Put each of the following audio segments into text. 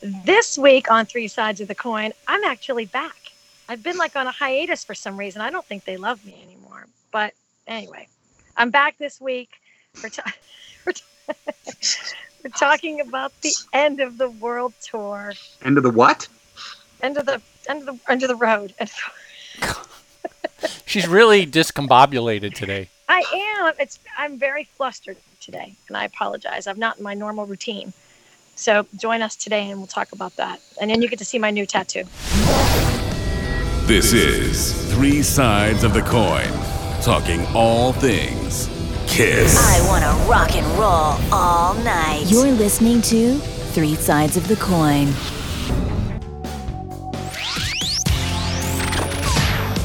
This week on Three Sides of the Coin, I'm actually back. I've been like on a hiatus for some reason. I don't think they love me anymore. But anyway, I'm back this week. We're, ta- we're, ta- we're talking about the end of the world tour. End of the what? End of the end of the end of the road. She's really discombobulated today. I am. It's I'm very flustered today, and I apologize. I'm not in my normal routine. So join us today, and we'll talk about that. And then you get to see my new tattoo. This is Three Sides of the Coin, talking all things Kiss. I want to rock and roll all night. You're listening to Three Sides of the Coin.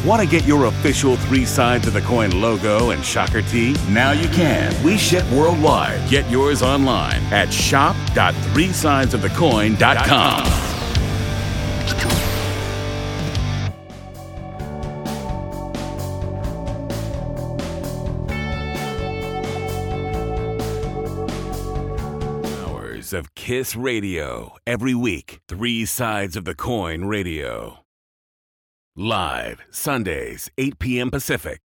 Want to get your official Three Sides of the Coin logo and shocker tee? Now you can. We ship worldwide. Get yours online at shop.threesidesofthecoin.com. Hours of Kiss Radio every week. Three Sides of the Coin Radio. Live, Sundays, 8 p.m. Pacific.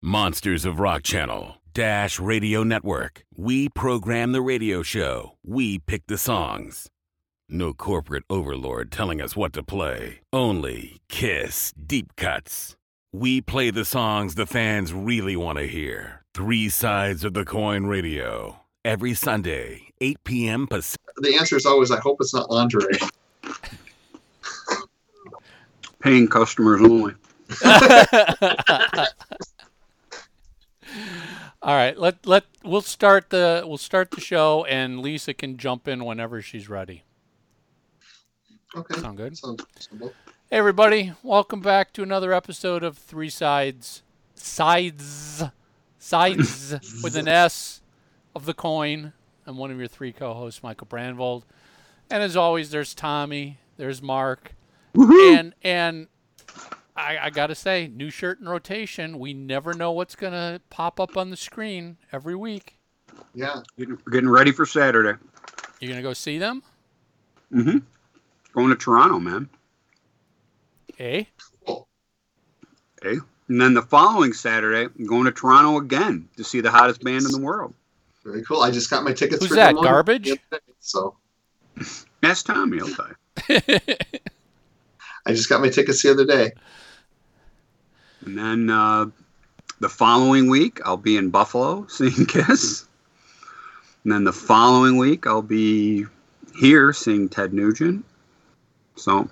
Monsters of Rock Channel, Dash Radio Network. We program the radio show. We pick the songs. No corporate overlord telling us what to play. Only Kiss Deep Cuts. We play the songs the fans really want to hear. Three Sides of the Coin Radio. Every Sunday, 8 p.m. Pacific. The answer is always, I hope it's not lingerie. Paying customers only. All right, let let we'll start the we'll start the show, and Lisa can jump in whenever she's ready. Okay. Sound good? Sounds reasonable. Hey everybody, welcome back to another episode of Three Sides, Sides, Sides with an S of the coin. I'm one of your three co-hosts, Michael Brandvold, and as always, there's Tommy, there's Mark, and and I, I gotta say, new shirt in rotation. We never know what's gonna pop up on the screen every week. Yeah. Getting, getting ready for Saturday. You're gonna go see them, Mm-hmm. Going to Toronto, man. eh? Okay. And then the following Saturday, I'm going to Toronto again to see the hottest band in the world. Very cool. I just got my tickets Who's for that, Garbage? day, So That's Tommy, I'll tell you. I just got my tickets the other day. And then uh, the following week, I'll be in Buffalo seeing Kiss. And then the following week, I'll be here seeing Ted Nugent. So,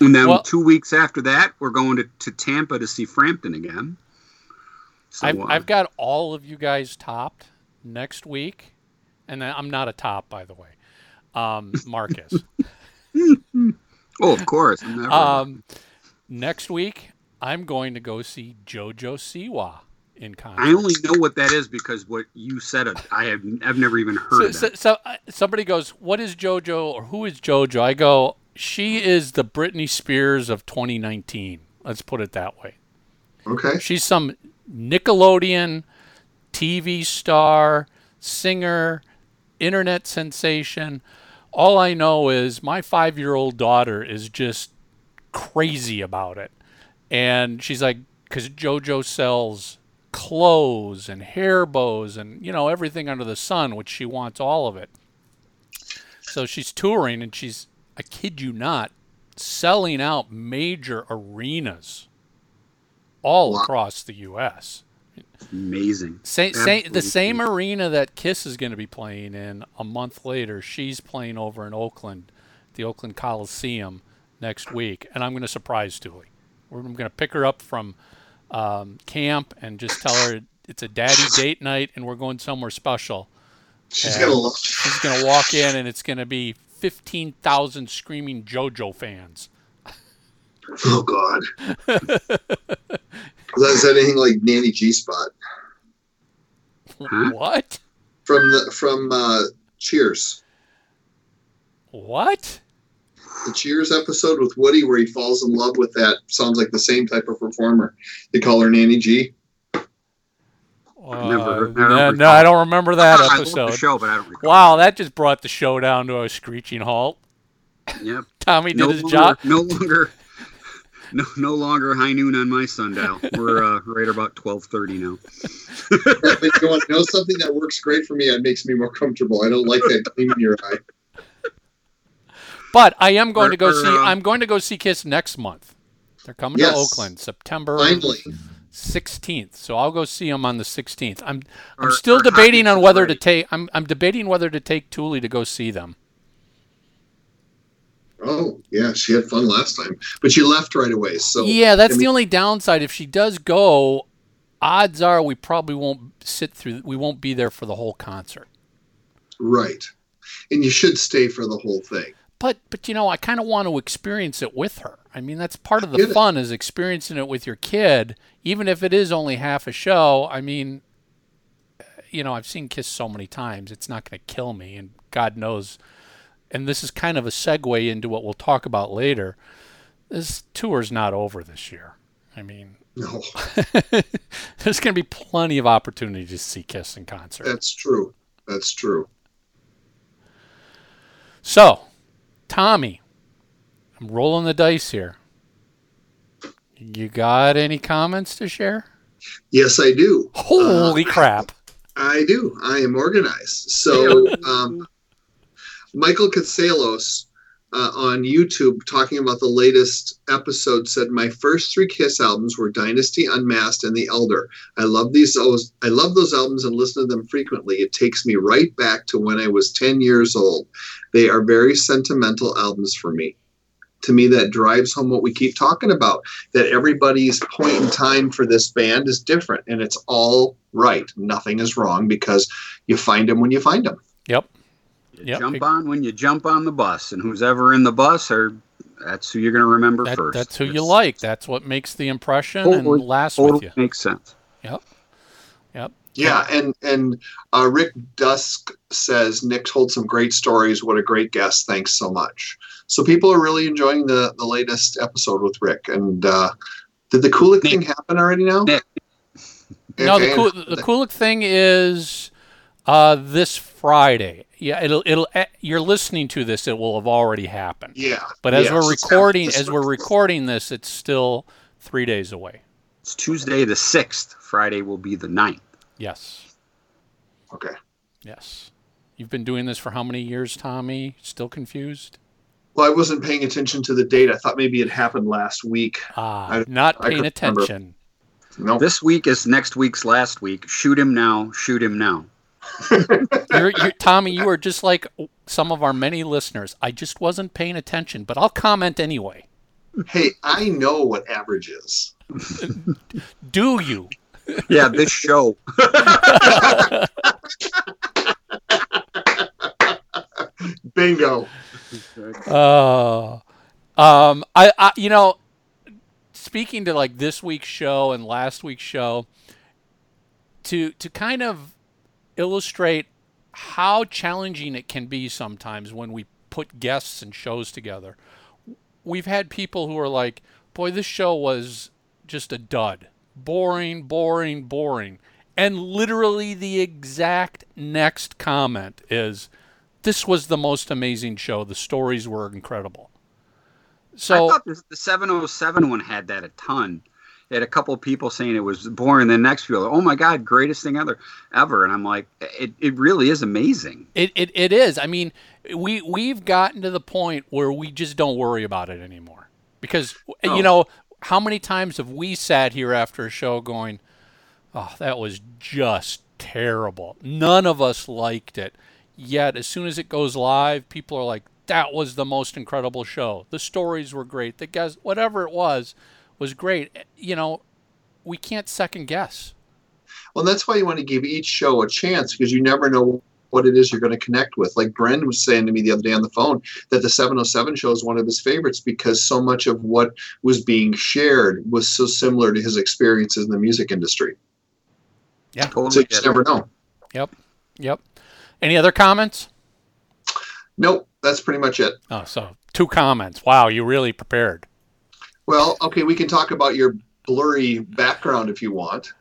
and then Well- two weeks after that, we're going to, to Tampa to see Frampton again. So, I've, uh, I've got all of you guys topped next week, and I'm not a top, by the way. Um, Marcus. oh, of course. Never- um, next week, I'm going to go see JoJo Siwa in concert. I only know what that is because what you said. I have I've never even heard so, that. so, so uh, somebody goes, "What is JoJo or who is JoJo?" I go, "She is the Britney Spears of 2019." Let's put it that way. Okay. She's some Nickelodeon TV star, singer, internet sensation. All I know is my five year old daughter is just crazy about it. And she's like, because JoJo sells clothes and hair bows and, you know, everything under the sun, which she wants all of it. So she's touring and she's, I kid you not, selling out major arenas all Wow. across the U.S. Amazing. Sa- sa- the Absolutely. same arena that Kiss is going to be playing in a month later, she's playing over in Oakland, the Oakland Coliseum next week, and I'm going to surprise Dooley. We're I'm going to pick her up from um, camp and just tell her it's a daddy date night and we're going somewhere special. She's gonna love. She's going to walk in and it's going to be 15,000 screaming JoJo fans. Oh God. is, that, is that anything like Nanny G Spot What? from the from uh, Cheers? What? The Cheers episode with Woody, where he falls in love with that sounds like the same type of performer. They call her Nanny G. Uh, Never- I don't no, no. I don't remember that I episode. the show, but I don't recall. Wow, that just brought the show down to a screeching halt. Yep. Tommy did No his longer, job. no longer, no, no longer high noon on my sundial. We're uh, right about twelve thirty now. but you want to know something that works great for me? It makes me more comfortable. I don't like that gleam in your eye. But I am going to go Or- see. or, um, I'm going to go see Kiss next month. They're coming Yes. to Oakland, September 16th. So I'll go see them on the 16th. I'm I'm Or- still or debating on whether to take. I'm I'm debating whether to take Thule to go see them. Oh yeah, she had fun last time, but she left right away. So yeah, that's I the only downside. If she does go, odds are we probably won't sit through. We won't be there for the whole concert. right, and you should stay for the whole thing. But but you know, I kind of want to experience it with her. I mean, that's part of the fun is experiencing it with your kid, even if it is only half a show. I mean, you know, I've seen Kiss so many times; it's not going to kill me, and God knows. And this is kind of a segue into what we'll talk about later. This tour's not over this year. I mean, No, there's going to be plenty of opportunity to see Kiss in concert. that's true. That's true. So, Tommy, I'm rolling the dice here. You got any comments to share? Yes, I do. Holy Uh, crap. I do. I am organized. So, um, Michael Katsalos uh, on YouTube talking about the latest episode said, "My first three Kiss albums were Dynasty, Unmasked, and The Elder. I love these. I love those albums and listen to them frequently. It takes me right back to when I was ten years old. They are very sentimental albums for me." To me, that drives home what we keep talking about that everybody's point in time for this band is different and it's all right. Nothing is wrong because you find them when you find them. Yep. You Yep. jump on when you jump on the bus, and who's ever in the bus, or that's who you're going to remember That, first. that's who you like. That's what makes the impression Totally- and lasts with Totally you. makes sense. Yep. Yep. Yeah, and and uh, Rick Dusk says Nick told some great stories. What a great guest! Thanks so much. So people are really enjoying the the latest episode with Rick. And uh, did the Kulick Nick. thing happen already now? Nick. No, the Okay. cool, the Kulick thing is uh, this Friday. Yeah, it'll it'll. eh, You're listening to this; it will have already happened. Yeah, But as yes, we're recording, as we're recording this, it's still three days away. It's Tuesday the sixth. Friday will be the 9th. Yes. Okay. Yes. You've been doing this for how many years, Tommy? Still confused? Well, I wasn't paying attention to the date. I thought maybe it happened last week. Ah, I- not paying attention. No, This week is next week's last week. Shoot him now. Shoot him now. You're, you're, Tommy, you are just like some of our many listeners. I just wasn't paying attention, but I'll comment anyway. hey, I know what average is. Do you? Yeah, this show. Bingo. Uh, um, I, I, you know, speaking to like this week's show and last week's show, to to kind of illustrate how challenging it can be sometimes when we put guests and shows together. We've had people who are like, "Boy, this show was just a dud, boring, boring, boring," and literally the exact next comment is this was the most amazing show. The stories were incredible. So I thought the 707 one had that a ton. It had a couple of people saying it was boring. The next people, oh my god, greatest thing ever, ever. And I'm like, it, it really is amazing. it, it, it is. I mean, we we've gotten to the point where we just don't worry about it anymore. Because No. you oh. know, how many times have we sat here after a show going, Oh, that was just terrible. None of us liked it. Yet as soon as it goes live, people are like, That was the most incredible show. The stories were great. The guys whatever it was was great. Eh, you know, we can't second guess. Well, that's why you want to give each show a chance because you never know what it is you're going to connect with. Like Bren was saying to me the other day on the phone that the 707 show is one of his favorites because so much of what was being shared was so similar to his experiences in the music industry. Yeah. totally So you just never know. Yep. Yep. Any other comments? Nope, that's pretty much it. Oh, so two comments. Wow, you really prepared. Well, okay, we can talk about your blurry background if you want.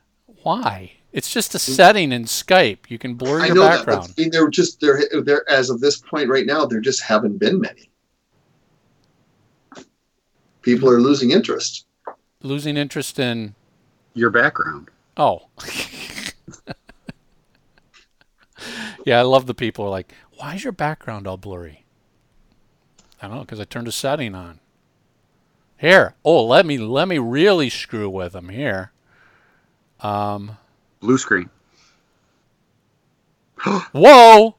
Why? It's just a setting in Skype. You can blur I your know that, background. but I mean, there just there there as of this point right now, there just haven't been many. People are losing interest. Losing interest in Your background. oh. yeah, I love the people who are like, why is your background all blurry? I don't know, because I turned a setting on. Here, oh, let me let me really screw with them here. Um, Blue screen. whoa,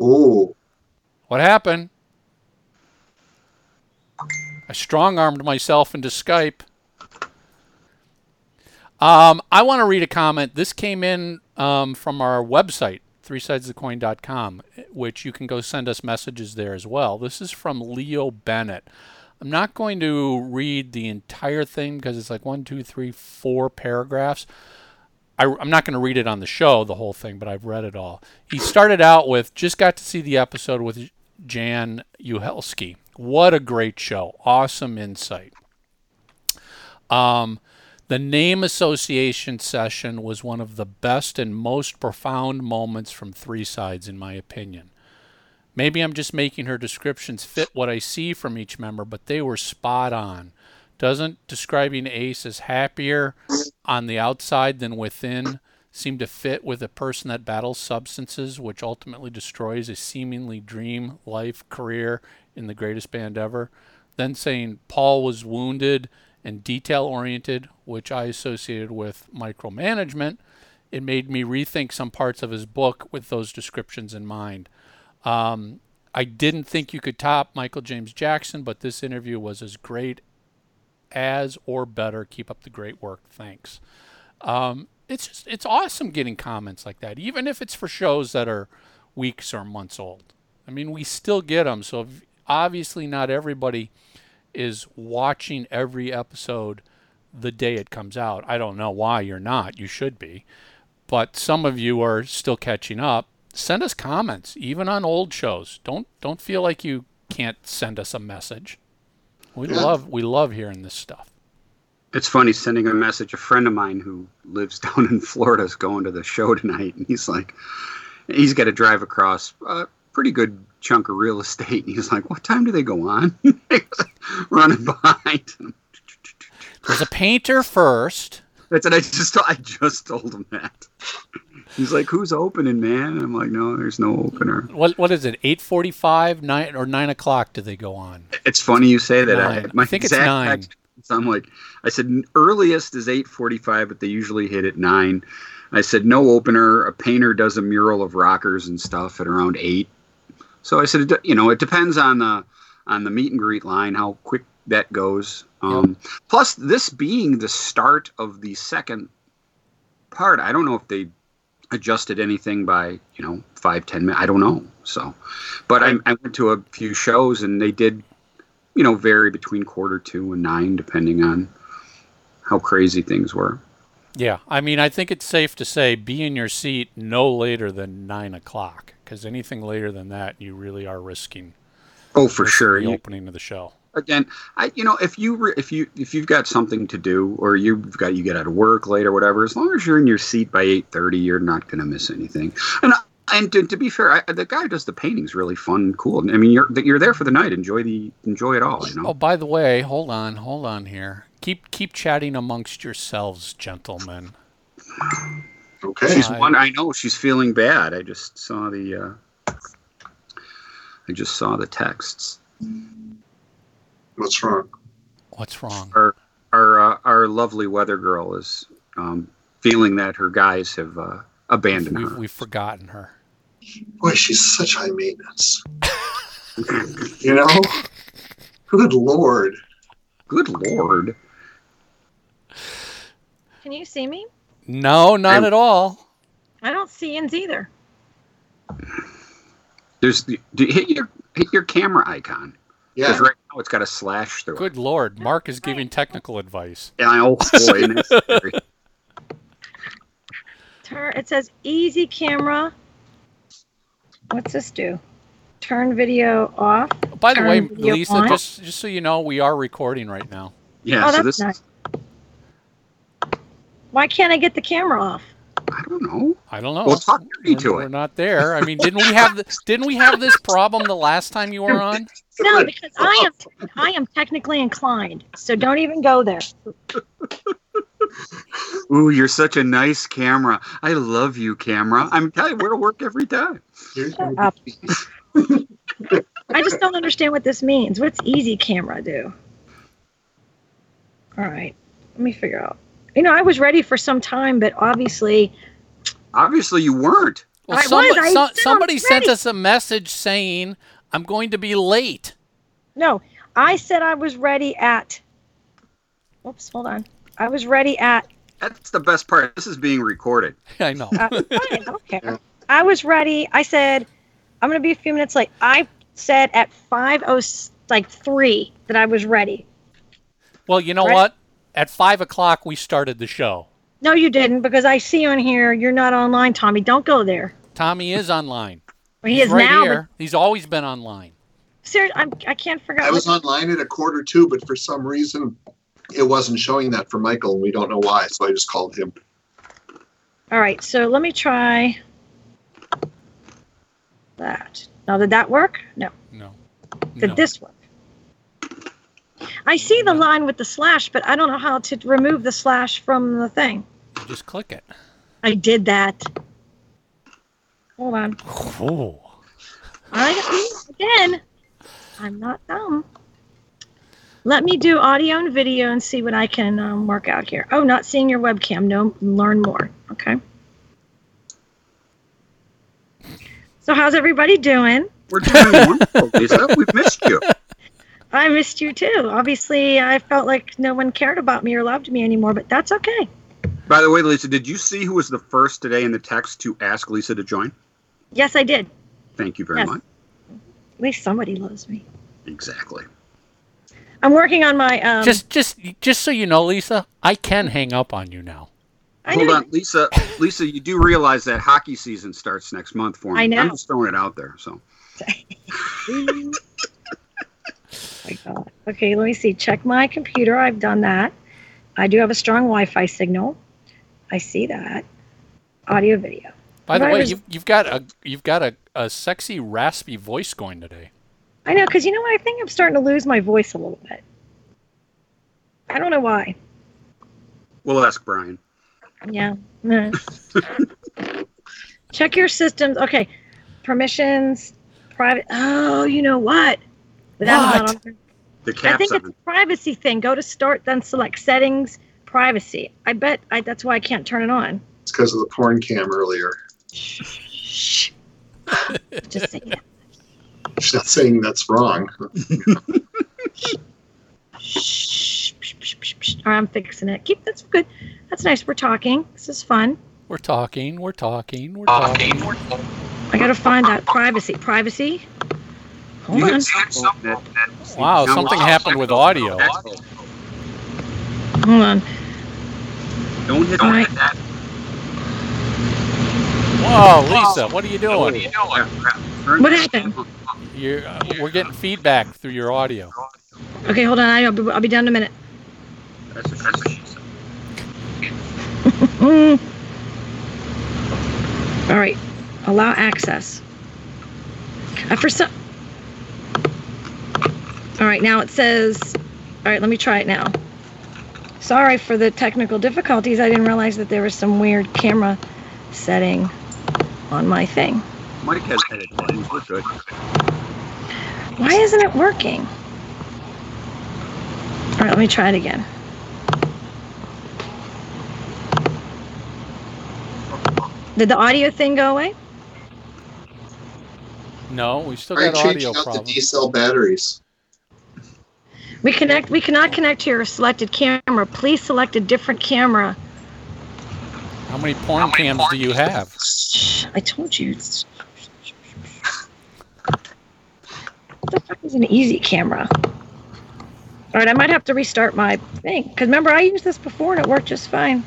Oh, what happened? I strong armed myself into Skype. Um, I want to read a comment. This came in um, from our website, threesidesofthecoin.com, which you can go send us messages there as well. This is from Leo Bennett. I'm not going to read the entire thing because it's like one, two, three, four paragraphs. I, am not going to read it on the show, the whole thing, but I've read it all. He started out with just got to see the episode with Jaan Uhelszki. What a great show! Awesome insight. Um, the name association session was one of the best and most profound moments from Three Sides, in my opinion. Maybe I'm just making her descriptions fit what I see from each member, but they were spot on. Doesn't describing Ace as happier on the outside than within seem to fit with a person that battles substances, which ultimately destroys a seemingly dream life career in the greatest band ever? Then saying Paul was wounded and detail oriented, which I associated with micromanagement, it made me rethink some parts of his book with those descriptions in mind. Um, I didn't think you could top Michael James Jackson, but this interview was as great as or better. Keep up the great work. Thanks. Um, it's just it's awesome getting comments like that, even if it's for shows that are weeks or months old. I mean, we still get them. So obviously, not everybody is watching every episode the day it comes out. I don't know why you're not. You should be. But some of you are still catching up. Send us comments, even on old shows. Don't don't feel like you can't send us a message. We Yeah. love we love hearing this stuff. It's funny sending a message. A friend of mine who lives down in Florida is going to the show tonight, and he's like, he's got to drive across a pretty good chunk of real estate. And he's like, "What time do they go on?" Running behind. There's a painter first. That's what I just I just told him that. He's like, "Who's opening, man?" And I'm like, "No, there's no opener." What what is it? Eight forty five, nine or nine o'clock? Do they go on? It's funny you say that. My I think it's nine. so I'm like, I said earliest is 8:45, but they usually hit at nine. I said no opener. A painter does a mural of rockers and stuff at around eight. So I said, you know, it depends on the on the meet and greet line how quick that goes. Um, Plus, this being the start of the second part, I don't know if they adjusted anything by you know five ten minutes. I don't know. So, but I, I went to a few shows and they did you know, vary between quarter two and nine, depending on how crazy things were. Yeah, I mean, I think it's safe to say be in your seat no later than nine o'clock, because anything later than that, you really are risking Oh, for risking sure. the You, opening of the show. Again, I, you know, if you re, if you if you've got something to do, or you've got you get out of work late or whatever, as long as you're in your seat by eight thirty, you're not going to miss anything. And and to, to be fair, I, the guy who does the paintings really fun, and cool. I mean, you're you're there for the night. Enjoy the enjoy it all. You know. Oh, by the way, hold on, hold on here. Keep keep chatting amongst yourselves, gentlemen. okay. She's I- one. I know she's feeling bad. I just saw the. Uh, I just saw the texts. What's wrong? What's wrong? Our our uh, our lovely weather girl is um, feeling that her guys have uh, abandoned We've, her. we've forgotten her. Boy, she's such high maintenance. you know? Good lord. Good lord! Can you see me? No, not I'm- at all. I don't see Ian's either. There's do you hit your hit your camera icon Yeah. right now it's got a slash through it. Good lord, Mark is giving technical advice. Yeah, oh boy, and it's scary. Turn. It says easy camera. What's this do? Turn video off. By the way, video Lisa, on. just just so you know, we are recording right now. Yeah, Oh, so that's this nice. Why can't I get the camera off? I I don't know. I don't know. Well, talk me we're, to we're it. not there. I mean, didn't we have the, didn't we have this problem the last time you were on? No, because I am I am technically inclined, so don't even go there. Ooh, you're such a nice camera. I love you, camera. I'm telling you, we're to work every time. Here's Shut my. I just don't understand what this means. What's easy camera do? All right, let me figure out. You know, I was ready for some time, but obviously, Obviously, you weren't. Well, I somebody, was, I so- said I'm somebody sent ready. us a message saying I'm going to be late. no. I said I was ready at. Oops, hold on. I was ready at. That's the best part. This is being recorded. I know. Uh, fine, I don't care. I was ready. I said, I'm going to be a few minutes late. I said at five oh like three that I was ready. Well, you know Right. what? At five o'clock we started the show. No, you didn't, because I see on here you're not online, Tommy. Don't go there. Tommy is online. Well, he He's is right now. here. He's always been online. But seriously, I'm, I can't figure I was what- online at a quarter two, but for some reason it wasn't showing that for Michael, and we don't know why. So I just called him. All right, so let me try that. Now, did that work? No. No. Did No. this work? I see the line with the slash, but I don't know how to remove the slash from the thing. Just click it. I did that. Hold on. Oh. I again. I'm not dumb. Let me do audio and video and see what I can um, work out here. Oh, not seeing your webcam. No, learn more. Okay. So how's everybody doing? We're doing wonderful, Lisa. We've missed you. I missed you too. Obviously, I felt like no one cared about me or loved me anymore, but that's okay. By the way, Lisa, did you see who was the first today in the text to ask Lisa to join? Yes, I did. Thank you very Yes. much. At least somebody loves me. Exactly. I'm working on my. Um, just just just so you know, Lisa, I can hang up on you now. I Hold know on, Lisa. Lisa, you do realize that hockey season starts next month for me. I know. I'm just throwing it out there. So my God. Okay, let me see. Check my computer. I've done that. I do have a strong Wi-Fi signal. I see that. Audio, video. By the Right, way, was- you've you've got a you've got a, a sexy raspy voice going today. I know, because you know what? I think I'm starting to lose my voice a little bit. I don't know why. we'll ask Brian. Yeah. Check your systems. Okay. Permissions. Private. Oh, you know what? That's not on there. The I think it's a privacy thing. Go to start, then select settings, privacy. I bet I, that's why I can't turn it on. It's because of the porn cam earlier. Shh. Just say it. She's not saying that's wrong. Shh. Right, I'm fixing it. Keep that's good. That's nice. We're talking. This is fun. We're talking, we're talking, we're talking. I gotta find that privacy. Privacy. Hold You on. hit something that- that- Wow, Now, something happened with audio. Hold on. Don't hit All right. that. Whoa, Lisa, what are you doing? Turn What happened? You're, uh, we're getting feedback through your audio. Okay, hold on. I'll be, I'll be done in a minute. That's what she said. All right. Allow access. Uh, for some. All right. Now it says. All right. Let me try it now. Sorry for the technical difficulties. I didn't realize that there was some weird camera setting on my thing. Mike has edit buttons. We're good. Why isn't it working? All right. Let me try it again. Did the audio thing go away? No, we still Try got changing audio out the problems. D cell batteries. We connect. We cannot connect to your selected camera. Please select a different camera. How many porn cams do you have? I told you. It's... What the fuck is an easy camera? All right, I might have to restart my thing because remember I used this before and it worked just fine.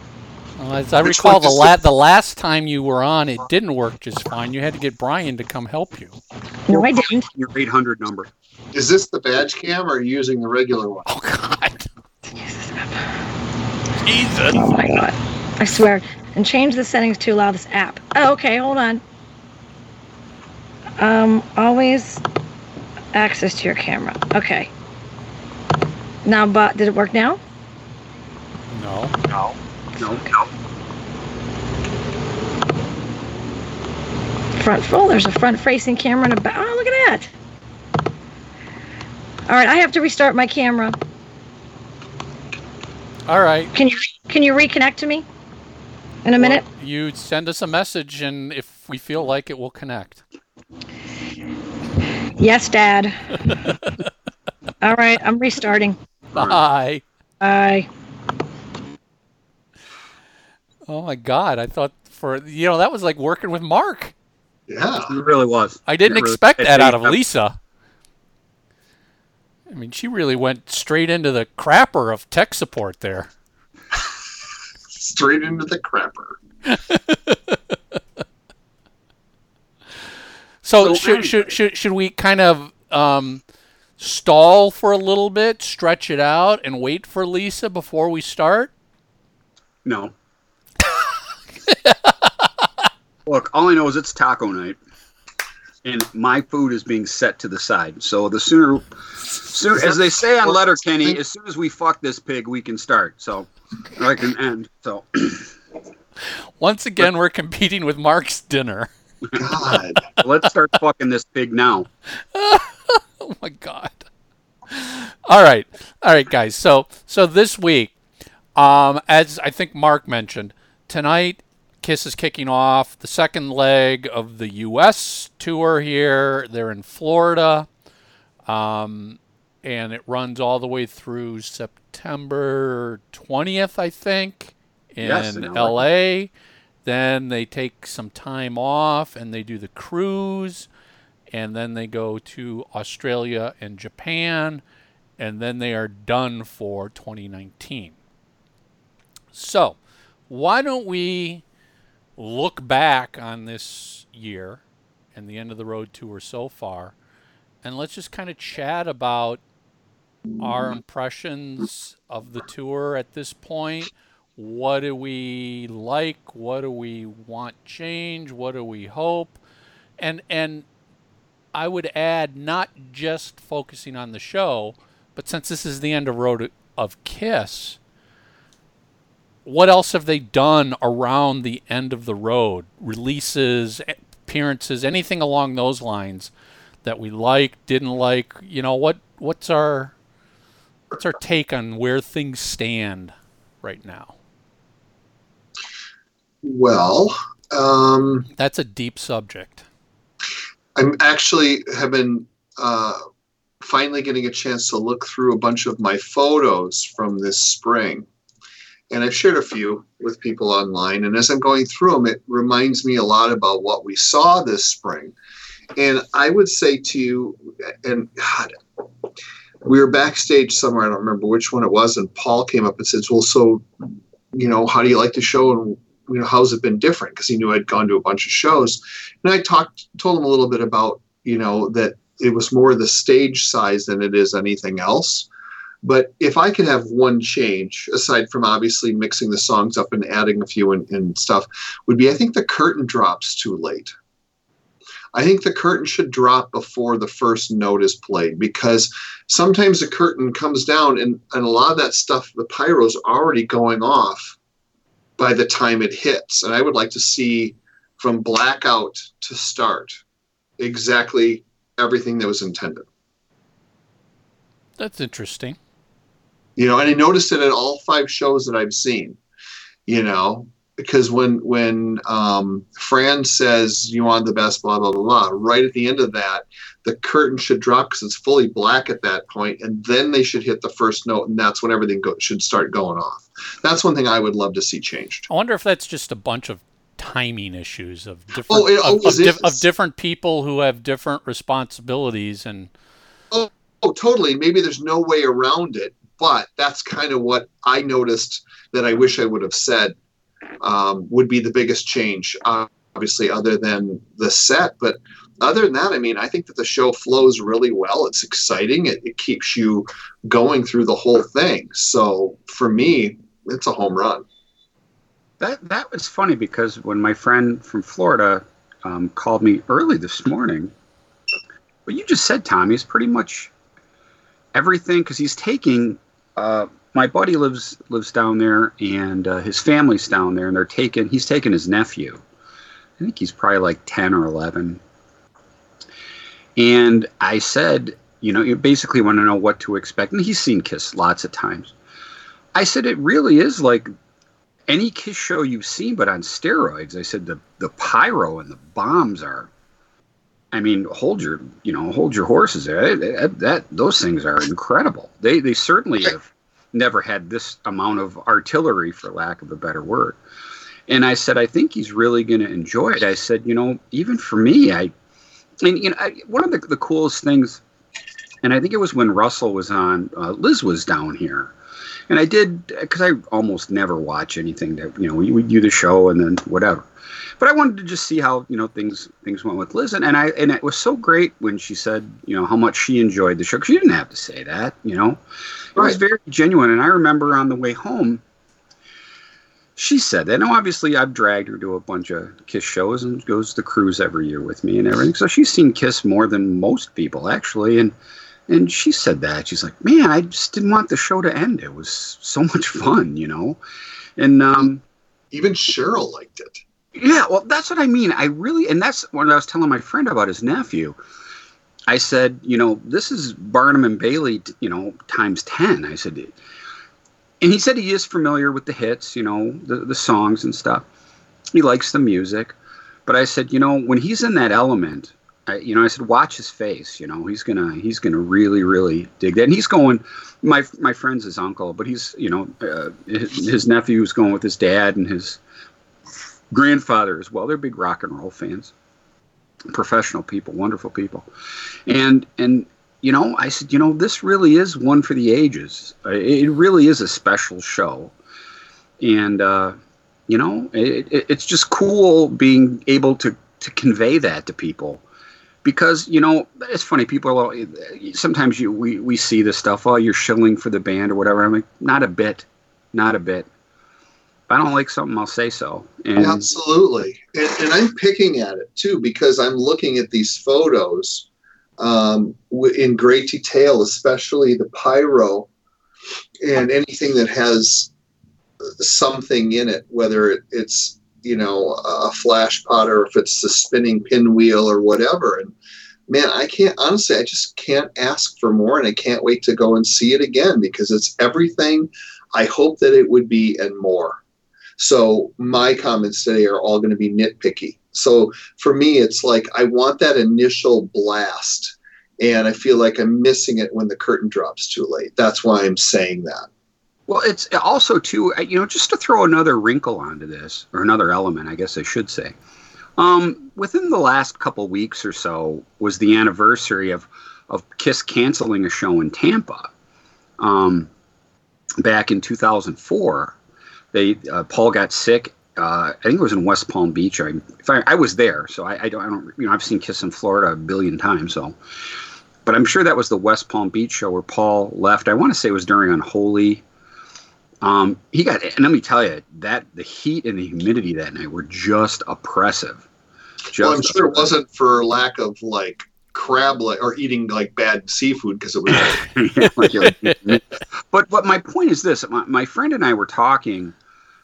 Well, as I Which recall, the la- the last time you were on, it didn't work just fine. You had to get Brian to come help you. No, I didn't. Your 800 number. Is this the badge cam or are you using the regular one? Oh God, Jesus. Jesus! Oh my god. I swear. And change the settings to allow this app. Oh, okay, hold on. Um, always access to your camera. Okay. Now, but did it work now? No. No. No. No. Front full. There's a front-facing camera and a back. Oh, look at that. All right, I have to restart my camera. All right. Can you can you reconnect to me in a minute? You send us a message, and if we feel like it, we'll connect. Yes, Dad. All right, I'm restarting. Bye. Bye. Oh my God! I thought for you know that was like working with Mark. Yeah. It really was. I didn't It really- expect I that out of Lisa. I mean, she really went straight into the crapper of tech support there. Straight into the crapper. So, So should, anyway. should should should we kind of um, stall for a little bit, stretch it out, and wait for Lisa before we start? No. Look, all I know is it's taco night, and my food is being set to the side. So the sooner, soon as they say on Letterkenny, as soon as we fuck this pig, we can start. So, or I can end. So, Once again, we're competing with Mark's dinner. God. let's start fucking this pig now. Oh my god. All right. All right, guys. So so this week, um, as I think Mark mentioned, tonight Kiss is kicking off the second leg of the US tour here. They're in Florida. Um, and it runs all the way through September 20th, I think, in Yes, in LA. Then they take some time off and they do the cruise and then they go to Australia and Japan, and then they are done for 2019. So, why don't we look back on this year and the end of the road tour so far, and let's just kind of chat about our impressions of the tour at this point. What do we like? What do we want change? What do we hope? And and I would add not just focusing on the show, but since this is the end of Road of Kiss, what else have they done around the end of the road? Releases, appearances, anything along those lines that we like, didn't like? You know what? What's our what's our take on where things stand right now? Well, um, That's a deep subject. I'm actually have been uh, finally getting a chance to look through a bunch of my photos from this spring. And I've shared a few with people online. And as I'm going through them, it reminds me a lot about what we saw this spring. And I would say to you, and God, we were backstage somewhere, I don't remember which one it was, and Paul came up and says, Well, so, you know, how do you like the show? And, you know, how's it been different? Because he knew I'd gone to a bunch of shows. And I talked, told him a little bit about, you know, that it was more the stage size than it is anything else. But if I could have one change, aside from obviously mixing the songs up and adding a few and, and stuff, would be I think the curtain drops too late. I think the curtain should drop before the first note is played because sometimes the curtain comes down and, and a lot of that stuff, the pyro's already going off by the time it hits. And I would like to see from blackout to start exactly everything that was intended. That's interesting. You know and i noticed it at all five shows that i've seen you know because when when um, fran says you want the best blah blah blah blah right at the end of that the curtain should drop because it's fully black at that point and then they should hit the first note and that's when everything go- should start going off. That's one thing i would love to see changed. I wonder if that's just a bunch of timing issues of different Oh, it of, of, is. of different people who have different responsibilities and Oh, oh totally. Maybe there's no way around it but that's kind of what i noticed that i wish i would have said um, would be the biggest change obviously other than the set. But other than that i mean i think that the show flows really well. It's exciting. It, it keeps you going through the whole thing. So for me it's a home run. That that was funny because when my friend from Florida um, called me early this morning, what you just said, Tommy, is pretty much everything because he's taking. Uh, my buddy lives lives down there, and uh, his family's down there, and they're taking. He's taking his nephew. I think he's probably like ten or eleven. And I said, you know, you basically want to know what to expect, and he's seen Kiss lots of times. I said it really is like any Kiss show you've seen, but on steroids. I said the the pyro and the bombs are. I mean, hold your you know hold your horses there. That, that those things are incredible. They they certainly have never had this amount of artillery, for lack of a better word. And I said, I think he's really going to enjoy it. I said, you know, even for me, I, and you know, I, one of the, the coolest things, and I think it was when Russell was on, uh, Liz was down here, and I did because I almost never watch anything that you know we, we do the show and then whatever. But I wanted to just see how you know things things went with Liz, and, and I and it was so great when she said you know how much she enjoyed the show. Cause she didn't have to say that, you know, it was very genuine. And I remember on the way home, she said that. Now, obviously, I've dragged her to a bunch of Kiss shows and goes to the cruise every year with me and everything. So she's seen Kiss more than most people, actually. And and she said that she's like, man, I just didn't want the show to end. It was so much fun, you know. And um, Even Cheryl liked it. Yeah, well, that's what I mean. I really, and that's when I was telling my friend about his nephew. I said, you know, this is Barnum and Bailey, you know, times ten. I said, and he said he is familiar with the hits, you know, the the songs and stuff. He likes the music, but I said, you know, when he's in that element, I, you know, I said, watch his face. You know, he's gonna he's gonna really really dig that. And he's going. My my friend's his uncle, but he's you know uh, his, his nephew is going with his dad and his grandfather as well. They're big rock and roll fans, professional people, wonderful people, and and you know, I said, you know, this really is one for the ages. It really is a special show, and uh, you know, it, it, it's just cool being able to to convey that to people. Because you know it's funny people are sometimes you we, we see this stuff oh you're shilling for the band or whatever. I'm like not a bit not a bit if i don't like something i'll say so and Absolutely. And, and I'm picking at it too because I'm looking at these photos um, in great detail, especially the pyro and anything that has something in it, whether it, it's you know a flash pot or if it's the spinning pinwheel or whatever. And man, I can't honestly, I just can't ask for more, and I can't wait to go and see it again because it's everything I hope that it would be and more. So my comments today are all going to be nitpicky. So for me, it's like I want that initial blast, and I feel like I'm missing it when the curtain drops too late. That's why I'm saying that. well it's also too you know just to throw another wrinkle onto this or another element i guess i should say um, within the last couple weeks or so was the anniversary of of kiss canceling a show in tampa um, back in 2004 they uh, paul got sick uh, I think it was in West Palm Beach. I, if I, I was there, so I, I don't, I don't, you know, I've seen Kiss in Florida a billion times. So, but I'm sure that was the West Palm Beach show where Paul left. I want to say it was during Unholy. Um, he got, and let me tell you that the heat and the humidity that night were just oppressive. Just Well, I'm sure it wasn't for lack of like crab leg or eating like bad seafood because it was Yeah, like but but my point is this: my, my friend and I were talking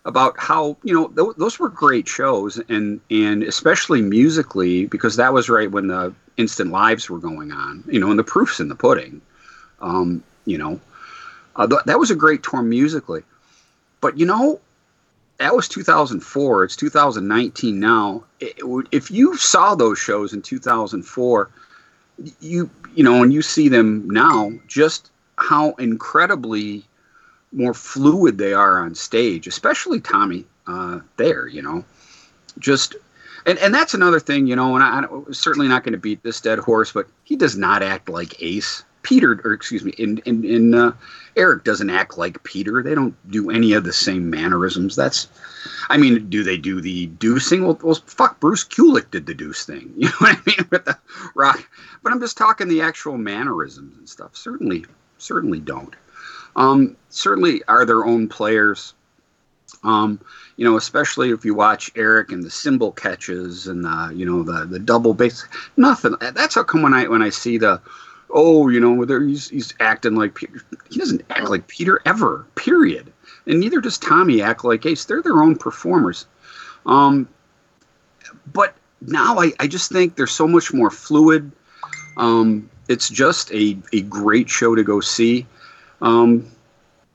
about how you know th- those were great shows, and and especially musically because that was right when the instant lives were going on, you know, and the proofs in the pudding, um, you know, uh, th- that was a great tour musically, but you know. That was 2004. It's 2019 now. It- it- if you saw those shows in 2004, you you know, and you see them now, just how incredibly more fluid they are on stage, especially Tommy uh, there, you know, just and and that's another thing, you know, and I, I'm certainly not going to beat this dead horse, but he does not act like Ace. Peter, or excuse me, in in, in uh, Eric doesn't act like Peter. They don't do any of the same mannerisms. That's, I mean, do they do the deucing? Well, well fuck, Bruce Kulick did the deuce thing. You know what I mean with the rock. But I'm just talking the actual mannerisms and stuff. Certainly, certainly don't. Um, certainly are their own players. Um, you know, especially if you watch Eric and the cymbal catches and the, you know, the the double bass. Nothing. That's how come when I when I see the, oh, you know, he's he's acting like Peter. He doesn't act like Peter ever. Period. And neither does Tommy act like Ace. They're their own performers. Um, but now I, I just think they're so much more fluid. Um, it's just a, a great show to go see. Um,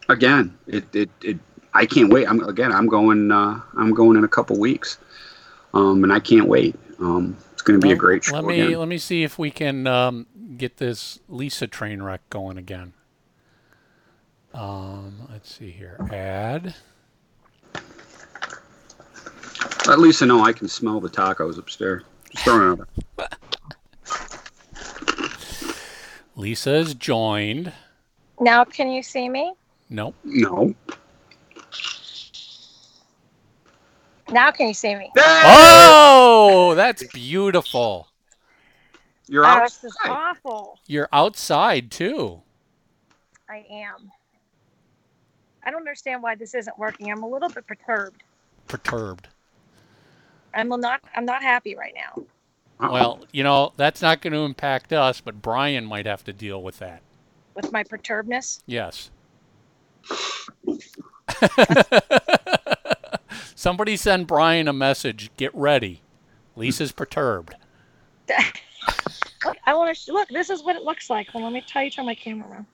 again, it, it, it I can't wait. I'm again. I'm going. Uh, I'm going in a couple weeks, um, and I can't wait. Um, it's going to be a great show. Let me again. let me see if we can um, get this Lisa train wreck going again. Um, let's see here. Add. Let Lisa know I can smell the tacos upstairs. Just throwing it out. Lisa is joined. Now, can you see me? No. No. Now, can you see me? Oh, that's beautiful. You're Oh, out. this is awful. You're outside too. I am. I don't understand why this isn't working. I'm a little bit perturbed. Perturbed. I'm not. I'm not happy right now. Well, you know that's not going to impact us, but Brian might have to deal with that. With my perturbedness. Yes. Somebody send Brian a message. Get ready. Lisa's perturbed. Look, I want to look. This is what it looks like. Well, let me tell you. Turn my camera around.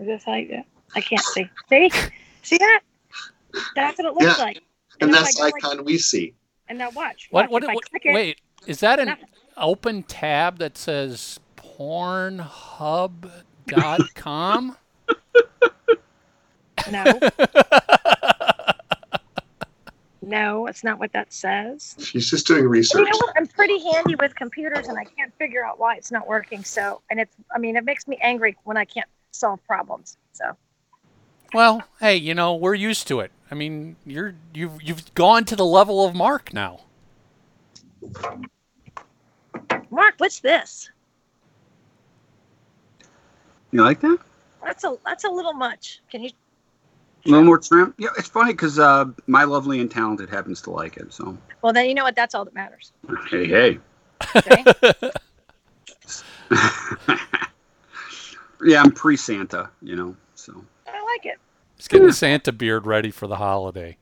Is this how you do? it? I can't see. See? See that? That's what it looks Yeah. like. And if I that's the go like- icon we see. and now watch. What? watch. What? What it- wait, is that an Nothing. open tab that says pornhub.com? No. no, it's not what that says. She's just doing And you research. know what? I'm pretty handy with computers, and I can't figure out why it's not working. So, and it's. I mean, it makes me angry when I can't solve problems. So. well, hey, you know we're used to it. I mean, you're you've you've gone to the level of Mark now. Mark, what's this? You like that? That's a that's a little much. Can you? A little more trim. Yeah, it's funny because uh, my lovely and talented happens to like it. So Well, then you know what? That's all that matters. hey, hey. Okay? yeah, I'm pre Santa. You know. So I like it. He's getting the Santa beard ready for the holiday.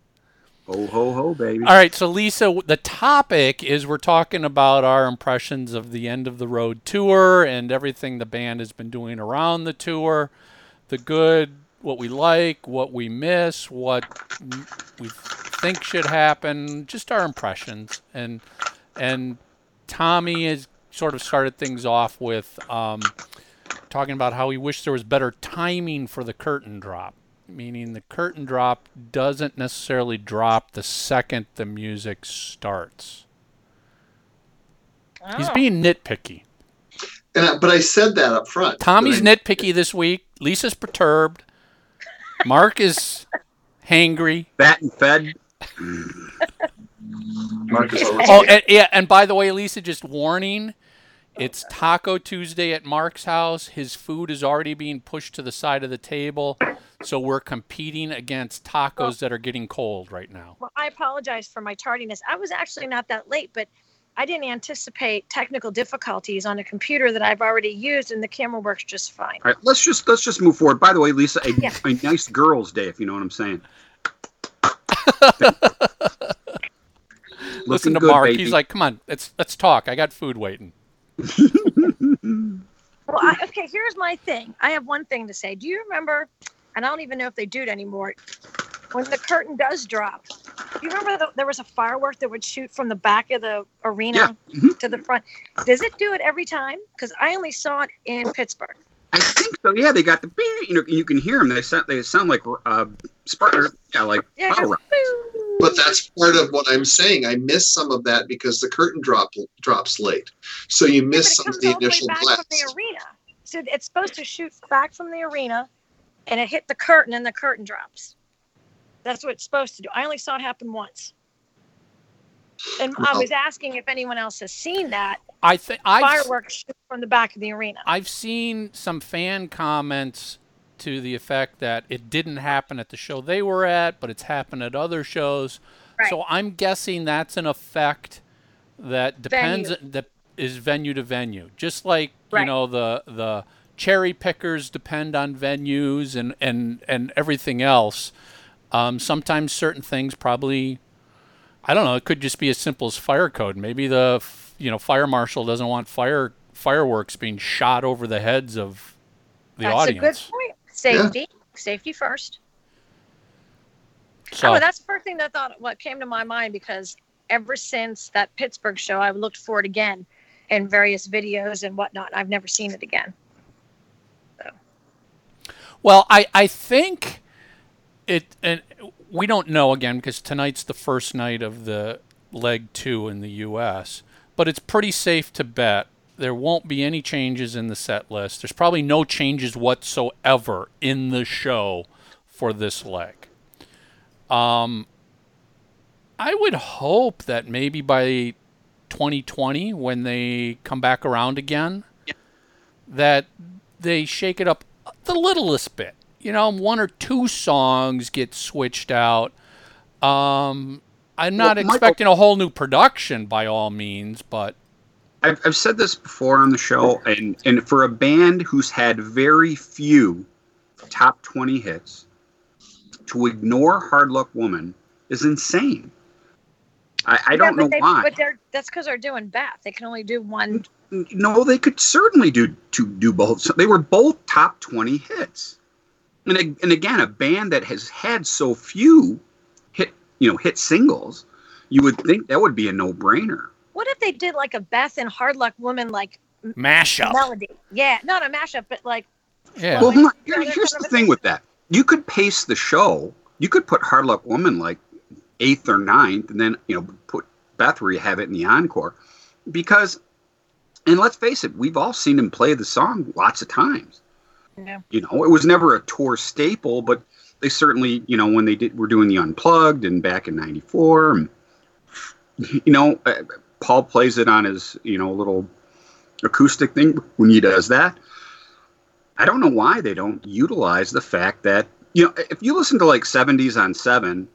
Ho ho ho, baby. All right, so Lisa, the topic is we're talking about our impressions of the end of the road tour and everything the band has been doing around the tour, the good, what we like, what we miss, what we think should happen, just our impressions. And and Tommy has sort of started things off with um, talking about how he wished there was better timing for the curtain drop meaning the curtain drop doesn't necessarily drop the second the music starts. He's Oh. being nitpicky. And I, but I said that up front. Tommy's I- nitpicky this week. Lisa's perturbed. Mark is hangry. Fat and fed. Marcus always- Oh, and, yeah, and by the way, Lisa, just warning. It's Taco Tuesday at Mark's house. His food is already being pushed to the side of the table, so we're competing against tacos that are getting cold right now. Well, I apologize for my tardiness. I was actually not that late, but I didn't anticipate technical difficulties on a computer that I've already used, and the camera works just fine. All right, let's just let's just move forward. By the way, Lisa, a, Yeah. a nice girls' day, if you know what I'm saying. Listen to good, Mark. baby. He's like, "Come on, let's let's talk. I got food waiting." Well, I, okay, here's my thing. I have one thing to say. Do you remember, and I don't even know if they do it anymore, when the curtain does drop? Do you remember the, there was a firework that would shoot from the back of the arena Yeah. Mhm. to the front? Does it do it every time? Because I only saw it in Pittsburgh. I think so. Yeah, they got the you know you can hear them. They sound they sound like uh Spartan. Yeah, like Yeah, it bottle goes, rockets. "Boo." But that's part of what I'm saying. I miss some of that because the curtain drop drops late, so you miss but some it of comes the all the way initial back blast. from the arena. So it's supposed to shoot back from the arena, and it hit the curtain, and the curtain drops. That's what it's supposed to do. I only saw it happen once. And I was asking if anyone else has seen that I think I've fireworks from the back of the arena. I've seen some fan comments to the effect that it didn't happen at the show they were at, but it's happened at other shows. Right. So I'm guessing that's an effect that depends Venue. that is venue to venue. Just like you know the the cherry pickers depend on venues and and and everything else. Um, sometimes certain things probably I don't know. It could just be as simple as fire code. Maybe the you know fire marshal doesn't want fire fireworks being shot over the heads of the That's audience. Good point. Safety, safety first. So oh, that's the first thing that thought what came to my mind because ever since that Pittsburgh show, I've looked for it again in various videos and whatnot. I've never seen it again. Well, I, I think it, and we don't know again because tonight's the first night of the leg two in the U.S., but it's pretty safe to bet there won't be any changes in the set list. There's probably no changes whatsoever in the show for this leg. Um, I would hope that maybe by 2020, when they come back around again, that they shake it up the littlest bit. You know, one or two songs get switched out. Um, I'm not Well, Michael- expecting a whole new production by all means, but I've, I've said this before on the show, and, and for a band who's had very few top 20 hits, to ignore Hard Luck Woman is insane. I, I don't yeah, know they, why. But they're that's because they're doing Beth. They can only do one. No, they could certainly do to do both. So they were both top 20 hits. And, and again, a band that has had so few hit, you know, hit singles, you would think that would be a no-brainer. What if they did like a Beth and Hard Luck Woman like mashup. melody? Yeah, not a mashup, but like Yeah. Well, hold on. Yeah, Here- here's kind the of a thing thing. with that. You could pace the show. You could put Hard Luck Woman like eighth or ninth, and then you know put Beth where you have it in the encore, because. And let's face it, we've all seen him play the song lots of times. Yeah. You know, it was never a tour staple, but they certainly, you know, when they did, were doing the Unplugged and back in '94, and, you know, uh, Paul plays it on his, you know, little acoustic thing. When he does that. I don't know why they don't utilize the fact that you know if you listen to like 70s on 7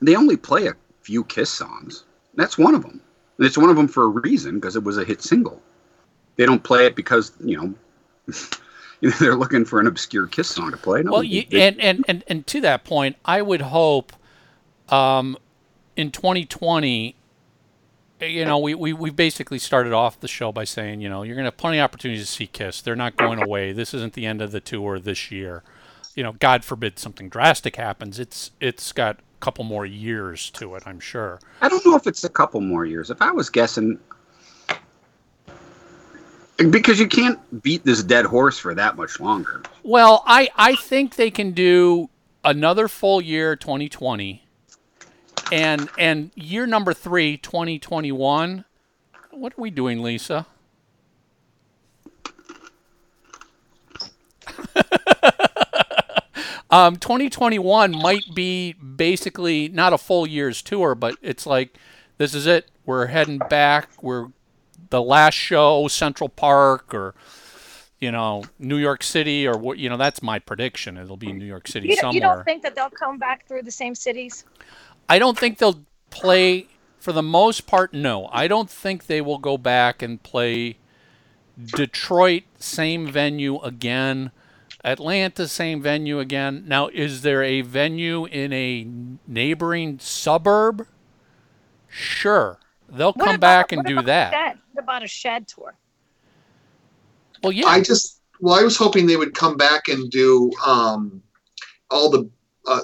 they only play a few kiss songs. That's one of them. And it's one of them for a reason because it was a hit single. They don't play it because you know they're looking for an obscure kiss song to play. No, Well, you, they- and, and, and, and to that point, I would hope um, in 2020, you know, we, we, we basically started off the show by saying, you know, you're going to have plenty of opportunities to see Kiss. They're not going away. This isn't the end of the tour this year. You know, God forbid something drastic happens. It's It's got a couple more years to it, I'm sure. I don't know if it's a couple more years if i was guessing because you can't beat this dead horse for that much longer Well, I, I think they can do another full year 2020 and and year number 3 2021 what are we doing Lisa um 2021 might be basically not a full year's tour but it's like this is it we're heading back we're the last show Central Park or you know, New York City or what, you know, that's my prediction. It'll be New York City you, somewhere. you don't think that they'll come back through the same cities? I don't think they'll play, for the most part, no. I don't think they will go back and play Detroit, same venue again. Atlanta, same venue again. Now, is there a venue in a neighboring suburb? Sure. They'll What come about- back and what do about that. Shed? What about a shed tour? Well, yeah. I just well, I was hoping they would come back and do um, all the uh,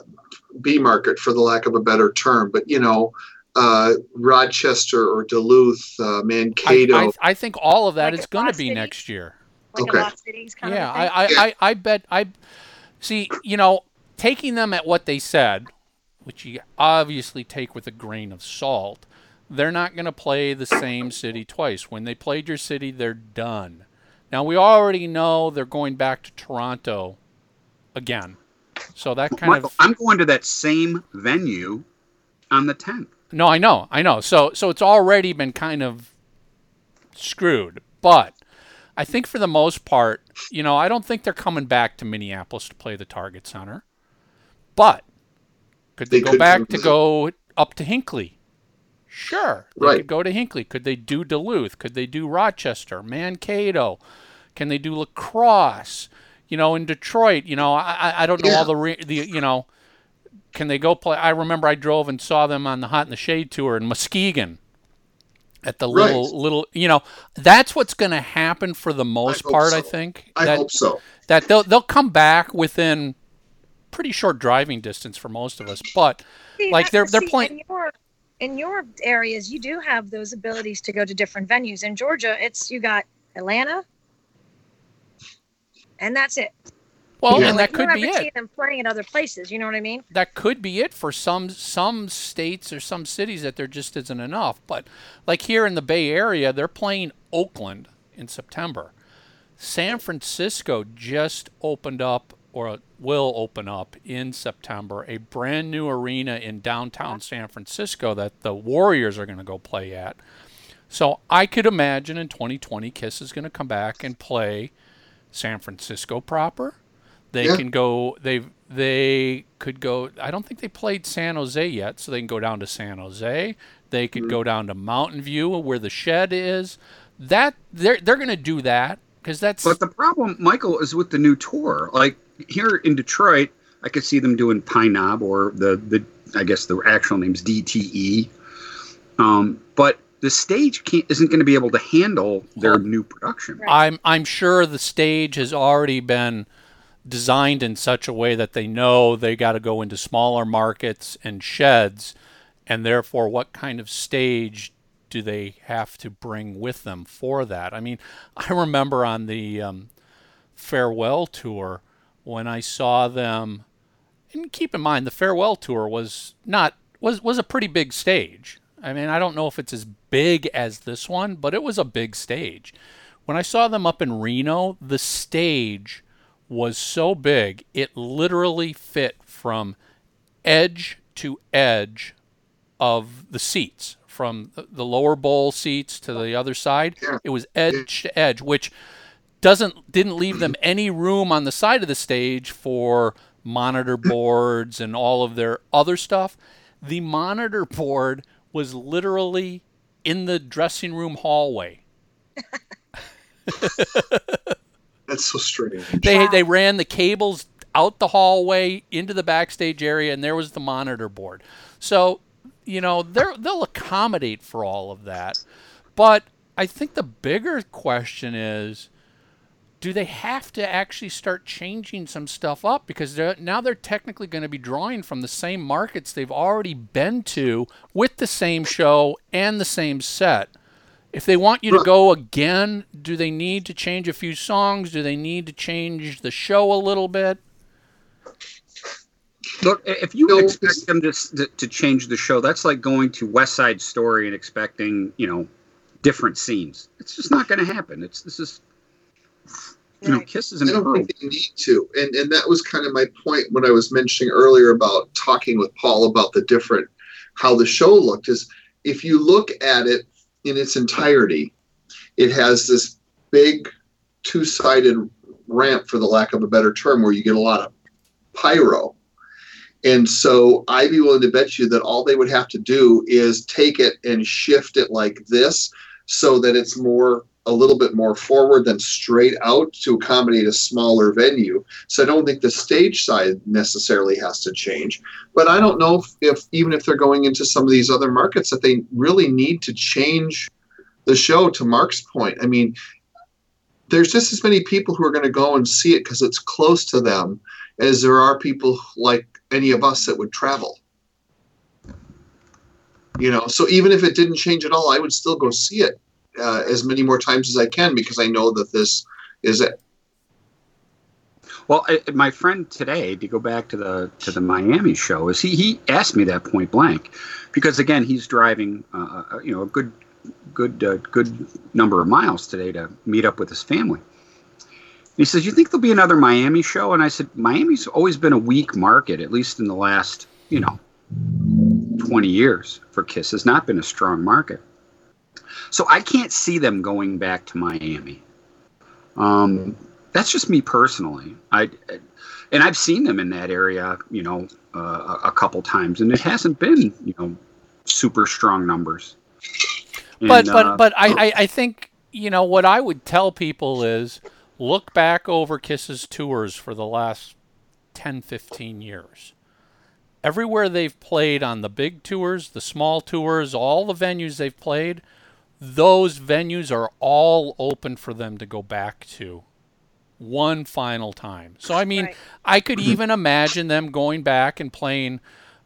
B market, for the lack of a better term, but you know, uh, Rochester or Duluth, uh, Mankato. I, I think all of that Like is going to be City? next year. Like Okay. a Lost Cities kind yeah, of thing? I, I, Yeah. I, I bet I see. You know, taking them at what they said, which you obviously take with a grain of salt. They're not going to play the same city twice. When they played your city, they're done. Now we already know they're going back to Toronto again, so that kind Michael, of i'm going to that same venue on the 10th no, I know, I know. So so it's already been kind of screwed. But I think for the most part, you know, I don't think they're coming back to Minneapolis to play the Target Center. But could they, They go could back to go up to Hinckley? Sure. They Right. could go to Hinckley. Could they do Duluth? Could they do Rochester, Mankato? Can they do La Crosse? You know, in Detroit, you know, I I- I don't know all the re- the you know, can they go play? I remember I drove and saw them on the Hot in the Shade tour in Muskegon at the Right. little little you know that's what's going to happen for the most hope part I think I that hope so. that they'll they'll come back within pretty short driving distance for most of us but See, Like, they're- they're see, playing- In your, in your areas, you do have those abilities to go to different venues. In Georgia, it's you got Atlanta, and that's it. well Yeah. and Like, that could you be never it them playing at other places. You know what I mean? that could be it for some some states or some cities that there just isn't enough. But like here in the Bay Area, they're playing Oakland in September. San Francisco just opened up or will open up in September a brand new arena in downtown San Francisco that the Warriors are going to go play at. So I could imagine in 2020 Kiss is going to come back and play San Francisco proper. They Yeah. can go. They they could go. I don't think they played San Jose yet, so they can go down to San Jose. They could go down to Mountain View, where the shed is. That they're they're going to do that because that's But the problem, Michael, is with the new tour. Like here in Detroit, I could see them doing Pine Knob or the the I guess the actual name's DTE. Um, but the stage can't, isn't going to be able to handle their new production. Right. I'm I'm sure the stage has already been designed in such a way that they know they got to go into smaller markets and sheds, and therefore, what kind of stage do they have to bring with them for that? I mean, I remember on the um, farewell tour when I saw them, and keep in mind the farewell tour was not was was a pretty big stage. I mean, I don't know if it's as big as this one, but it was a big stage. When I saw them up in Reno, the stage was so big, it literally fit from edge to edge of the seats, from the- lower bowl seats to the other side. Yeah. It was edge to edge, which doesn't didn't leave them any room on the side of the stage for monitor boards and all of their other stuff. The monitor board was literally in the dressing room hallway. That's so strange. They they ran the cables out the hallway into the backstage area, and there was the monitor board. So, you know, they're, they'll accommodate for all of that. But I think the bigger question is, do they have to actually start changing some stuff up because they're, now they're technically going to be drawing from the same markets they've already been to with the same show and the same set. If they want you to go again, do they need to change a few songs? Do they need to change the show a little bit? Look, if you expect them to, to to change the show, that's like going to West Side Story and expecting, you know, different scenes. It's just not going to happen. It's this is, you know, Right. Kiss is I don't think they need to. And and that was kind of my point when I was mentioning earlier about talking with Paul about the different how the show looked is if you look at it in its entirety, it has this big two-sided ramp for the lack of a better term where you get a lot of pyro. And so I'd be willing to bet you that all they would have to do is take it and shift it like this so that it's more a little bit more forward than straight out to accommodate a smaller venue. So I don't think the stage side necessarily has to change. But I don't know if, if even if they're going into some of these other markets that they really need to change the show to Mark's point. I mean, there's just as many people who are going to go and see it because it's close to them as there are people like any of us that would travel. You know, so even if it didn't change at all, I would still go see it uh, as many more times as I can because I know that this is it. Well, I, my friend today, to go back to the to the Miami show, is he he asked me that point blank, because again he's driving, uh, uh, you know, a good good uh, good number of miles today to meet up with his family. He says, "You think there'll be another Miami show?" And I said, "Miami's always been a weak market, at least in the last, you know, twenty years for Kiss. Has not been a strong market. So I can't see them going back to Miami." Um, that's just me personally. I and I've seen them in that area, you know, uh, a couple times, and it hasn't been, you know, super strong numbers. But And, but uh, but I, I I think you know what I would tell people is look back over Kiss's tours for the last 10, 15 years. Everywhere they've played on the big tours, the small tours, all the venues they've played, those venues are all open for them to go back to one final time. So I mean, Right. I could even imagine them going back and playing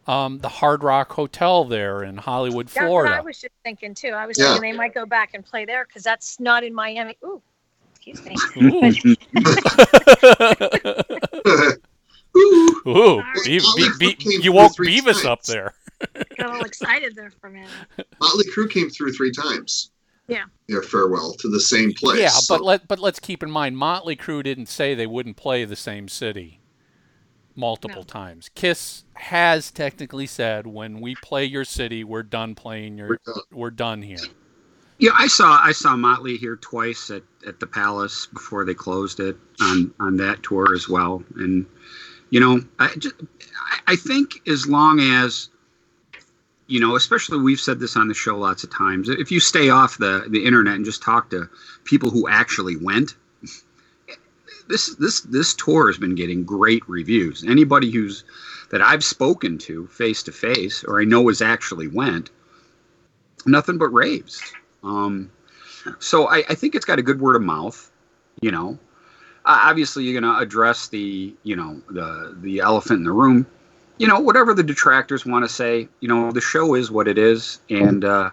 um, the Hard Rock Hotel there in Hollywood, That's what Florida. I was just thinking too. I was Yeah. thinking they might go back and play there because that's not in Miami. Ooh, excuse me. Ooh. Ooh, Ooh, Be- Be- Be- you through woke three Beavis up there. Got all excited there for a minute. Motley Crue came through three times. Yeah. Their farewell to the same place. yeah, so- but let but let's keep in mind, Motley Crue didn't say they wouldn't play the same city multiple No. times. Kiss has technically said, when we play your city, we're done playing your, We're done. we're done here. Yeah, I saw I saw Motley here twice at, at the Palace before they closed it on on that tour as well. And you know, I just I, I think as long as you know, especially we've said this on the show lots of times. If you stay off the the internet and just talk to people who actually went, this this this tour has been getting great reviews. Anybody who's that I've spoken to face to face or I know has actually went, nothing but raves. Um, so I, I think it's got a good word of mouth. You know, uh, obviously you're going to address the you know the the elephant in the room. You know, whatever the detractors want to say. You know, the show is what it is, and uh,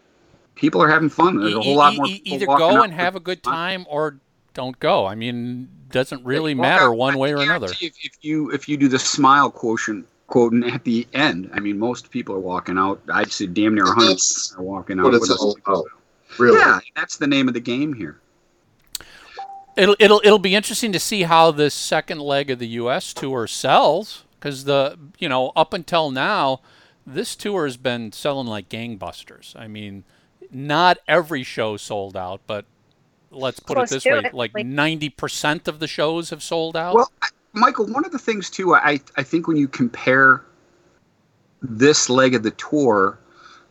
people are having fun. There's a E- whole lot e- more. e- either go and have a good time or don't go. I mean, doesn't really Well, matter I- one I way or another. If, if you if you do the smile quotient quotient at the end, I mean, most people are walking out. I'd say damn near 100 are walking out. what with it's all about. Really. Yeah, that's the name of the game here. It'll it'll it'll be interesting to see how this second leg of the U.S. tour sells because the you know up until now, this tour has been selling like gangbusters. I mean, not every show sold out, but let's put Close it this way: it, like like- ninety percent of the shows have sold out. Well, I, Michael, one of the things too, I I think when you compare this leg of the tour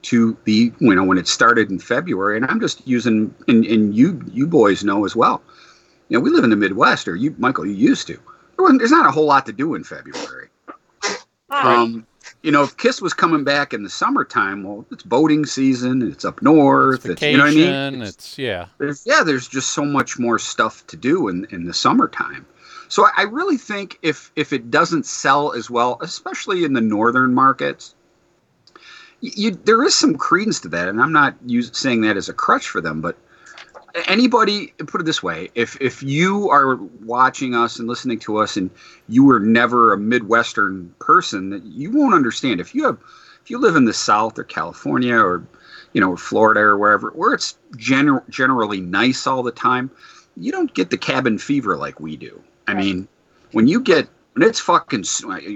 to the you know when it started in February, and I'm just using and, and you you boys know as well. You know, we live in the Midwest, or you, Michael, you used to. There wasn't, there's not a whole lot to do in February. Um, you know, if Kiss was coming back in the summertime, well, it's boating season. It's up north. It's, Vacation, you know what I mean? it's yeah. there's yeah there's just so much more stuff to do in, in the summertime so I, really think if if it doesn't sell as well especially in the northern markets you, there is some credence to that and i'm not use, saying that as a crutch for them but anybody put it this way if if you are watching us and listening to us and you were never a midwestern person that you won't understand. If you have if you live in the south or california or you know or florida or wherever where it's gener- generally nice all the time you don't get the cabin fever like we do. I mean when you get when it's fucking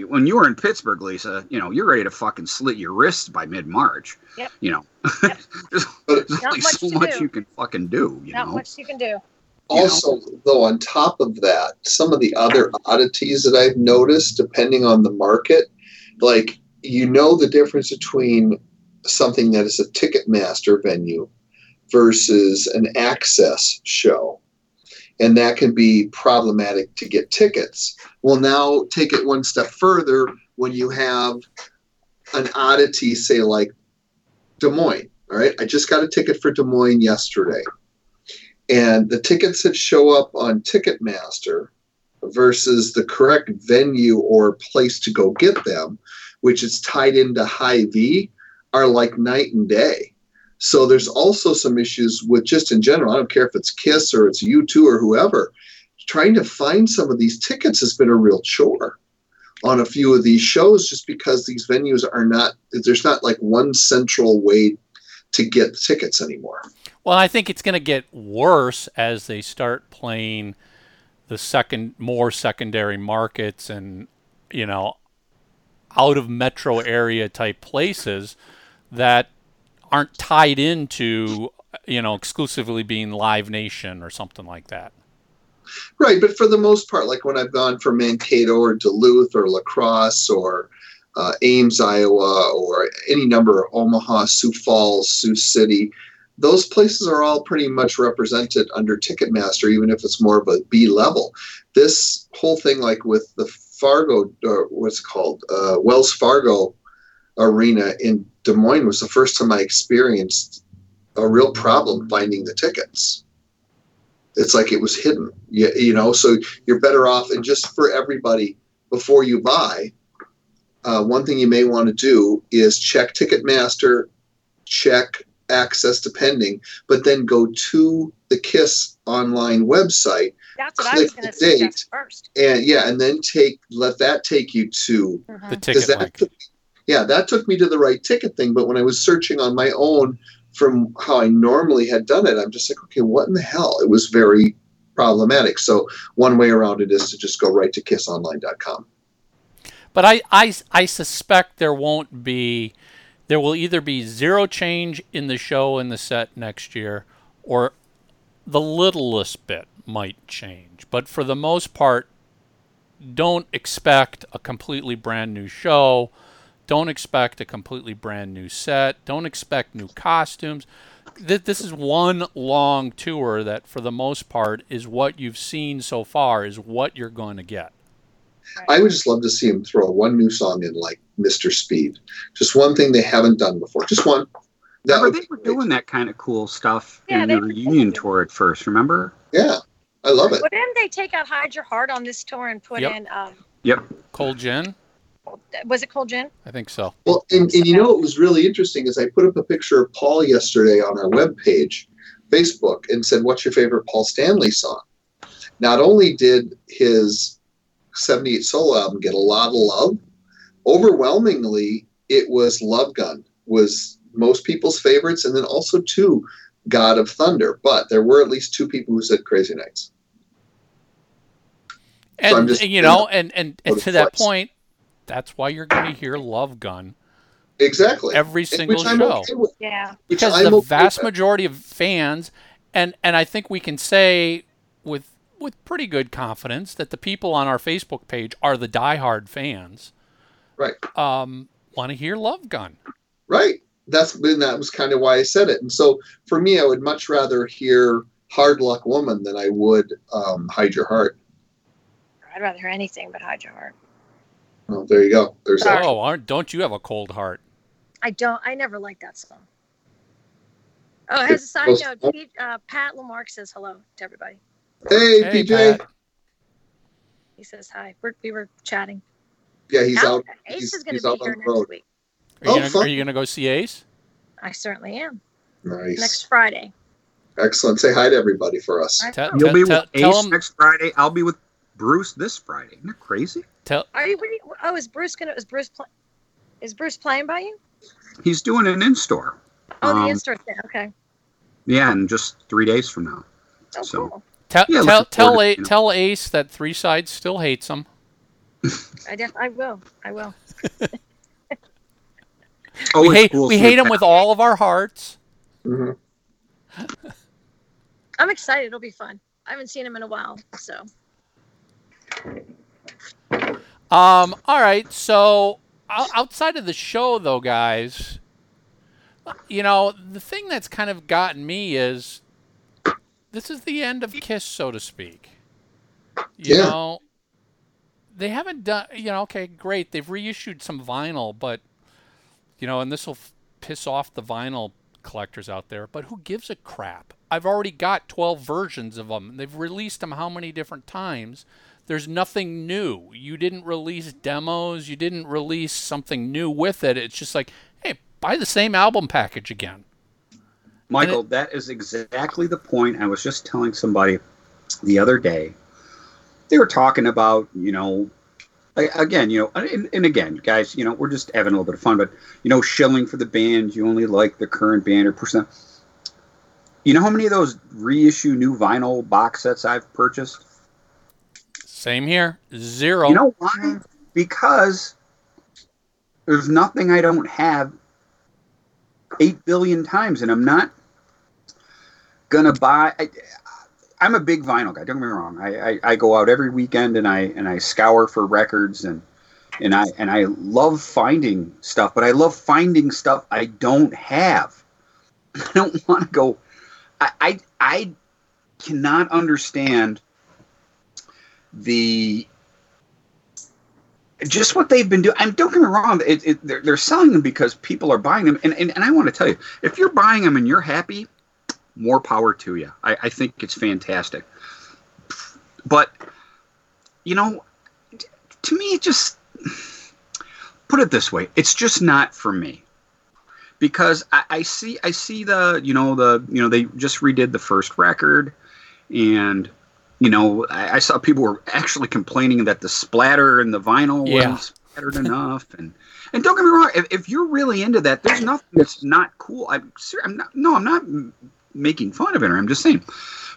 when you were in pittsburgh lisa you know you're ready to fucking slit your wrists by mid-march Yep. you know Yep. there's, there's only much so much do. you can fucking do you not know much you can do. Also, though, on top of that, some of the other oddities that I've noticed, depending on the market, like you know the difference between something that is a Ticketmaster venue versus an AXS show. And that can be problematic to get tickets. Well, now take it one step further when you have an oddity, say, like Des Moines. All right. I just got a ticket for Des Moines yesterday and the tickets that show up on Ticketmaster versus the correct venue or place to go get them, which is tied into Hy-Vee, are like night and day. So there's also some issues with just in general. I don't care if it's Kiss or it's U2 or whoever. Trying to find some of these tickets has been a real chore on a few of these shows just because these venues are not, there's not like one central way to get tickets anymore. Well, I think it's going to get worse as they start playing the second, more secondary markets and, you know, out of metro area type places that aren't tied into, you know, exclusively being Live Nation or something like that. Right, but for the most part, like when I've gone for Mankato or Duluth or La Crosse or uh, Ames, Iowa, or any number of Omaha, Sioux Falls, Sioux City, those places are all pretty much represented under Ticketmaster, even if it's more of a B level. This whole thing, like with the Fargo, or what's it called, uh, Wells Fargo Arena in Des Moines, was the first time I experienced a real problem finding the tickets. It's like it was hidden, you, you know. So you're better off, and just for everybody, before you buy, uh, one thing you may want to do is check Ticketmaster, check access to pending, but then go to the KISS online website That's what I was Click going to the date. suggest first. and yeah, and then take let that take you to Mhm. The ticket that link. Yeah that took me to the right ticket thing. But when I was searching on my own from how I normally had done it, I'm just like, okay, what in the hell? It was very problematic. So one way around it is to just go right to kissonline.com. But I, I, I suspect there won't be, there will either be zero change in the show and the set next year, or the littlest bit might change. But for the most part, don't expect a completely brand new show. Don't expect a completely brand new set. Don't expect new costumes. This is one long tour that, for the most part, is what you've seen so far, is what you're going to get. I would just love to see him throw one new song in like Mr. Speed. Just one thing they haven't done before. Just one. That Remember, they were great. doing that kind of cool stuff Yeah, in the reunion doing- tour at first. Remember? Yeah, I love it. But didn't they take out Hide Your Heart on this tour and put Yep. in, um, Yep. Cold Gin? Was it Cold Gin? I think so. Well, and, and you know what was really interesting is I put up a picture of Paul yesterday on our webpage, Facebook, and said, What's your favorite Paul Stanley song? Not only did his 78 solo album get a lot of love, overwhelmingly, it was Love Gun, was most people's favorites, and then also two, God of Thunder. But there were at least two people who said Crazy Nights. And I'm just- you know, and and, and to that flex. point, that's why you're going to hear Love Gun Exactly. every single which I'm show. okay with. Yeah. Which because I'm the okay vast with. majority of fans, and and I think we can say with with pretty good confidence that the people on our Facebook page are the diehard fans. Right. Um, want to hear Love Gun? Right. That's and that was kind of why I said it. And so for me, I would much rather hear "Hard Luck Woman" than I would um, "Hide Your Heart." I'd rather hear anything but Hide Your Heart. Well, there you go. There's that. Sorry. Oh, aren't don't you have a cold heart? I don't. I never liked that song. Oh, as a side note, Pete, uh, Pat Lamarck says hello to everybody. Hey, Hey, PJ. Pat. He says hi. We're, we were chatting. Yeah, he's Al- out. Ace he's- is going to out be here the next road. week. Are you, Oh, gonna, are you gonna go see Ace? I certainly am. Nice. Next Friday. Excellent. Say hi to everybody for us. I Tell. You'll tell, be tell, with Ace him, next Friday. I'll be with Bruce this Friday. Isn't that crazy? tell, Are you? what are you- Oh, is Bruce gonna? Is Bruce? Pl- is Bruce playing by you? He's doing an in store. Oh, Um, the in-store thing. Okay. Yeah, and just three days from now. Oh, so- cool. tell, Yeah, tell, tell, to A, you know. tell Ace that Three Sides still hates him. I def- I will. I will. Oh, we hate cool we hate him with all of our hearts. hmm I'm excited. It'll be fun. I haven't seen him in a while, so Um, all right. So outside of the show, though, guys, you know the thing that's kind of gotten me is this is the end of Kiss, so to speak. You Yeah. know, they haven't done. You know, okay, great. They've reissued some vinyl, but you know, and this will f- piss off the vinyl collectors out there. But who gives a crap? I've already got 12 versions of them. They've released them how many different times? There's nothing new. You didn't release demos. You didn't release something new with it. It's just like, hey, buy the same album package again. Michael, that is exactly the point I was just telling somebody the other day. They were talking about, you know, again, you know, and, and again, guys, you know, we're just having a little bit of fun, but, you know, shilling for the band, you only like the current band or person. You know how many of those reissue new vinyl box sets I've purchased? Same here. Zero. You know why? Because there's nothing I don't have eight billion times, and I'm not gonna buy. I, I'm a big vinyl guy. Don't get me wrong. I, I, I go out every weekend and I and I scour for records and and I and I love finding stuff, but I love finding stuff I don't have. I don't want to go. I, I I cannot understand the just what they've been doing. And don't get me wrong, it, it, they're, they're selling them because people are buying them. And, and, and I want to tell you, if you're buying them and you're happy, more power to you. I, I think it's fantastic. But, you know, to me, it just put it this way it's just not for me because I, I, see I see the you know the you know they just redid the first record and you know I, I saw people were actually complaining that the splatter and the vinyl Yeah. wasn't splattered enough and and don't get me wrong if, if you're really into that there's nothing that's not cool I'm, ser- I'm not no I'm not making fun of it I'm just saying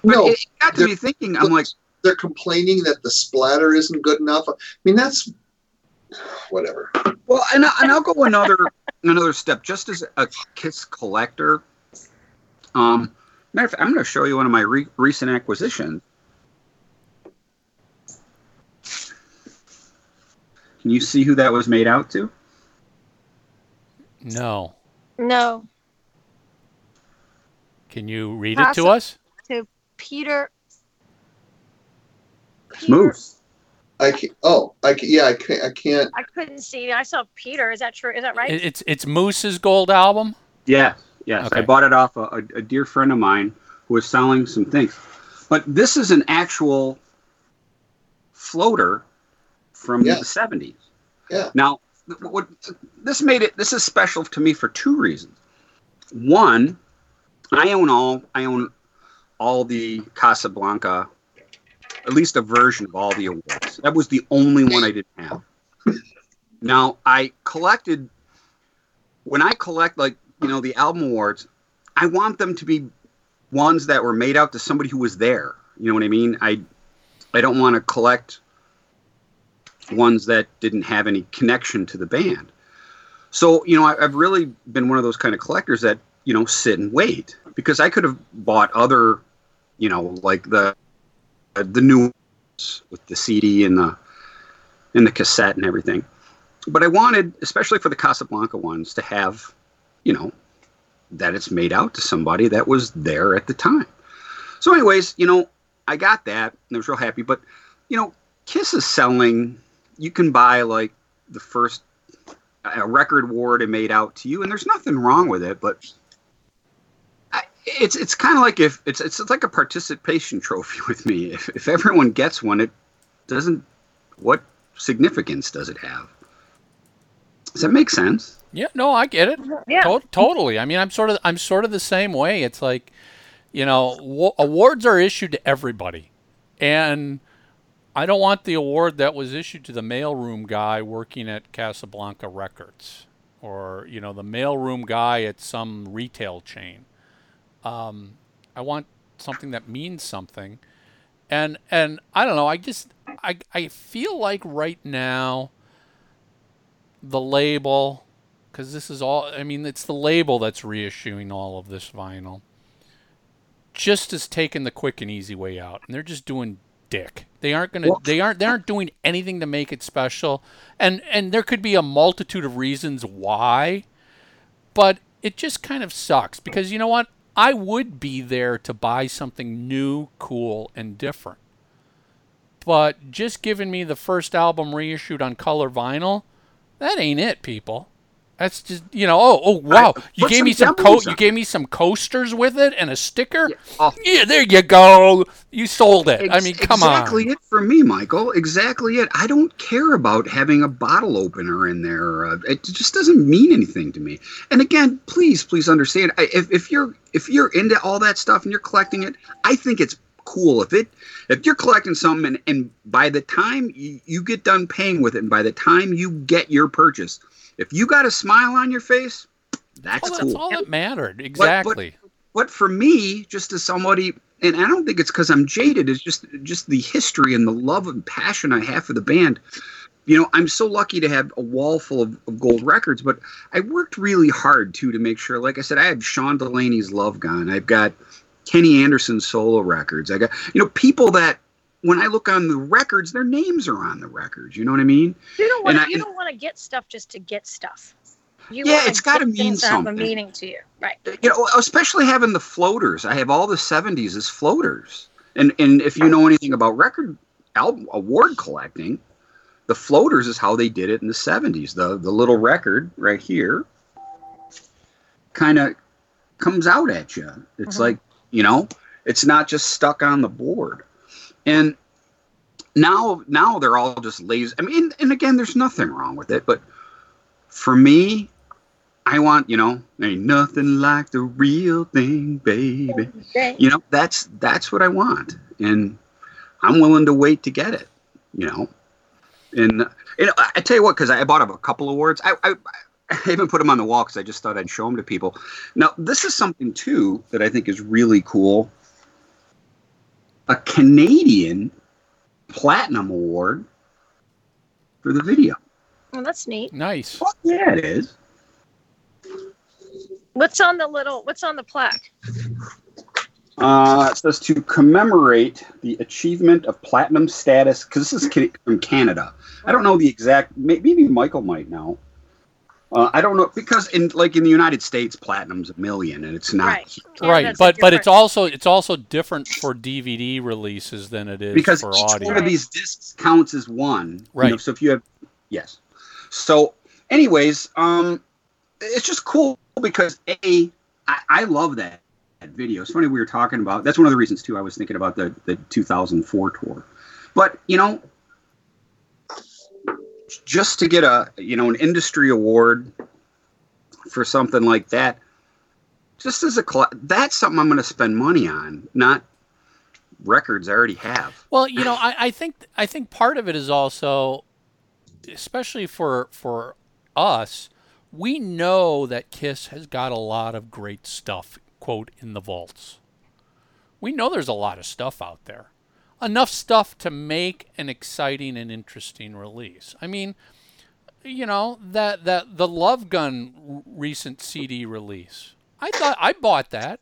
but No, it got to me thinking I'm like They're complaining that the splatter isn't good enough. I mean, that's whatever. Well, and, I, and I'll go another another step. Just as a Kiss collector, um, matter of fact, I'm going to show you one of my re- recent acquisitions. Can you see who that was made out to? No. No, Can you read it to Possible. us? Peter. Smooth. I can Oh, I can, yeah, I can't. I can't. I couldn't see. I saw Peter. Is that true? Is that right? It- It's it's Moose's gold album. Yes, yes. Okay. I bought it off a, a, a dear friend of mine who was selling some things. But this is an actual floater from Yeah. the 70s. Yeah. Now, what this made it this is special to me for two reasons. One, I own all I own all the Casablanca at least a version of all the awards. That was the only one I didn't have. Now, I collected when I collect like, you know, the album awards, I want them to be ones that were made out to somebody who was there. You know what I mean? I I don't want to collect ones that didn't have any connection to the band. So, you know, I, I've really been one of those kind of collectors that, you know, sit and wait because I could have bought other, you know, like the the new ones with the CD and the and the cassette and everything. But I wanted, especially for the Casablanca ones, to have, you know, that it's made out to somebody that was there at the time. So, anyways, you know, I got that and I was real happy. But, you know, Kiss is selling, you can buy like the first a record award and made out to you, and there's nothing wrong with it, but I, it's it's kind of like if it's it's like a participation trophy with me. If if everyone gets one, it doesn't. What significance does it have? Does that make sense? Yeah, no, I get it. yeah. To- totally. I mean, I'm sort of I'm sort of the same way. It's like, you know, wa- awards are issued to everybody, and I don't want the award that was issued to the mailroom guy working at Casablanca Records, or you know, the mailroom guy at some retail chain. Um, I want something that means something, and and I don't know. I just I I feel like right now the label because this is all i mean it's the label that's reissuing all of this vinyl just has taken the quick and easy way out and they're just doing dick. They aren't gonna Well- they aren't they aren't doing anything to make it special. And and there could be a multitude of reasons why but it just kind of sucks because you know what? I would be there to buy something new cool and different. But just giving me the first album reissued on color vinyl that ain't it, people. That's just you know. Oh, oh wow! I- You gave some me some co- You gave me some coasters with it and a sticker. Yeah. Oh. Yeah, there you go. You sold it. I mean, come exactly on. Exactly it for me, Michael. Exactly it. I don't care about having a bottle opener in there. Uh, it just doesn't mean anything to me. And again, please, please understand. I, if, if you're if you're into all that stuff and you're collecting it, I think it's cool. If it if you're collecting something and, and by the time you, you get done paying with it, and by the time you get your purchase, if you got a smile on your face, that's cool. that's all that mattered. Exactly. But for me, just as somebody, and I don't think it's because I'm jaded, it's just just the history and the love and passion I have for the band. You know, I'm so lucky to have a wall full of, of gold records, but I worked really hard too to make sure. Like I said, I have Sean Delaney's Love Gun. I've got Kenny Anderson solo records. I got you know people that when I look on the records, their names are on the records. You know what I mean? You don't want to. You don't want to get stuff just to get stuff. You Yeah, it's gotta mean things that have a meaning to you, right? you know, especially having the floaters. I have all the '70s as floaters, and and if you know anything about record album award collecting, the floaters is how they did it in the '70s. The the little record right here, kind of comes out at you. It's Mhm. like you know, it's not just stuck on the board, and now now they're all just lazy. I mean, and again, there's nothing wrong with it, but for me, I want, you know, ain't nothing like the real thing, baby. You know, that's that's what I want, and I'm willing to wait to get it. You know, and and I I tell you what, because I bought a couple awards. I, I I even put them on the wall because I just thought I'd show them to people. Now, this is something too that I think is really cool. A Canadian Platinum Award for the video. Well, that's neat. Nice. Fuck yeah, it is. What's on the little? What's on the plaque? Uh, it says to commemorate the achievement of platinum status because this is from Canada. I don't know the exact. Maybe Michael might know. Uh, I don't know because in like in the United States, platinum's a million, and it's not Right. right, but but it's also it's also different for DVD releases than it is because for each audio. one of these discs counts as one. you Right. know, so if you have, yes. So, anyways, um, it's just cool because a I, I love that, that video. It's funny we were talking about. That's one of the reasons too. I was thinking about the the 2004 tour, but you know, just to get a you know an industry award for something like that, just as a cl- that's something I'm going to spend money on, not records I already have. Well, you know, I, I think I think part of it is also, especially for for us, we know that Kiss has got a lot of great stuff, quote, in the vaults. We know there's a lot of stuff out there. Enough stuff to make an exciting and interesting release. I mean, you know, that that the Love Gun recent CD release. I thought I bought that.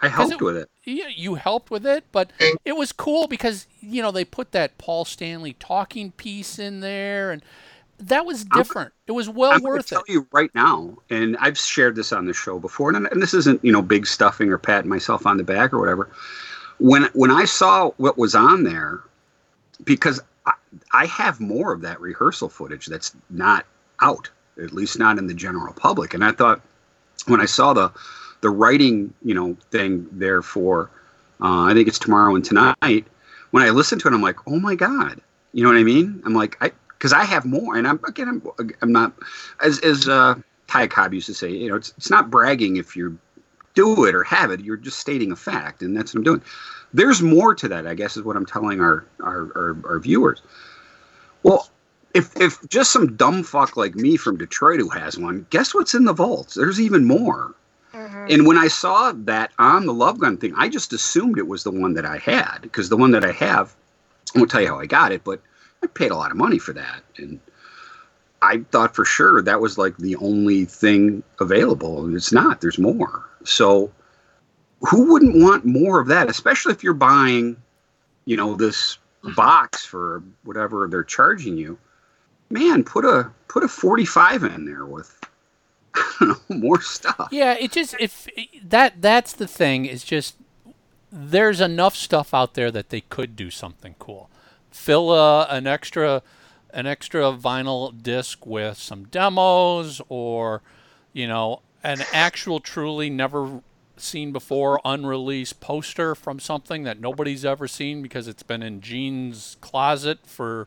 I helped it- with it. Yeah, you helped with it, but it was cool because you know they put that Paul Stanley talking piece in there, and that was different. it was well I'm worth tell it. you right now, and I've shared this on the show before, and, and this isn't you know big stuffing or patting myself on the back or whatever. When when I saw what was on there, because I, I have more of that rehearsal footage that's not out, at least not in the general public, and I thought when I saw the the writing you know thing there for uh, I think it's tomorrow and tonight. When I listened to it, I'm like, oh my god, you know what I mean? I'm like, I because I have more, and I'm again, I'm, I'm not as as uh, Ty Cobb used to say, you know, it's it's not bragging if you do it or have it. You're just stating a fact, and that's what I'm doing. There's more to that, I guess, is what I'm telling our our, our, our viewers. Well, if if just some dumb fuck like me from Detroit who has one, guess what's in the vaults? There's even more. Mhm. And when I saw that on the Love Gun thing, I just assumed it was the one that I had because the one that I have, I won't tell you how I got it, but I paid a lot of money for that, and I thought for sure that was like the only thing available, and it's not. There's more. So, who wouldn't want more of that, especially if you're buying, you know, this box for whatever they're charging you? Man, put a put a 45 in there with know, more stuff. Yeah, it just if that that's the thing is just there's enough stuff out there that they could do something cool. Fill uh, an extra an extra vinyl disc with some demos or you know an actual truly never seen before unreleased poster from something that nobody's ever seen because it's been in Gene's closet for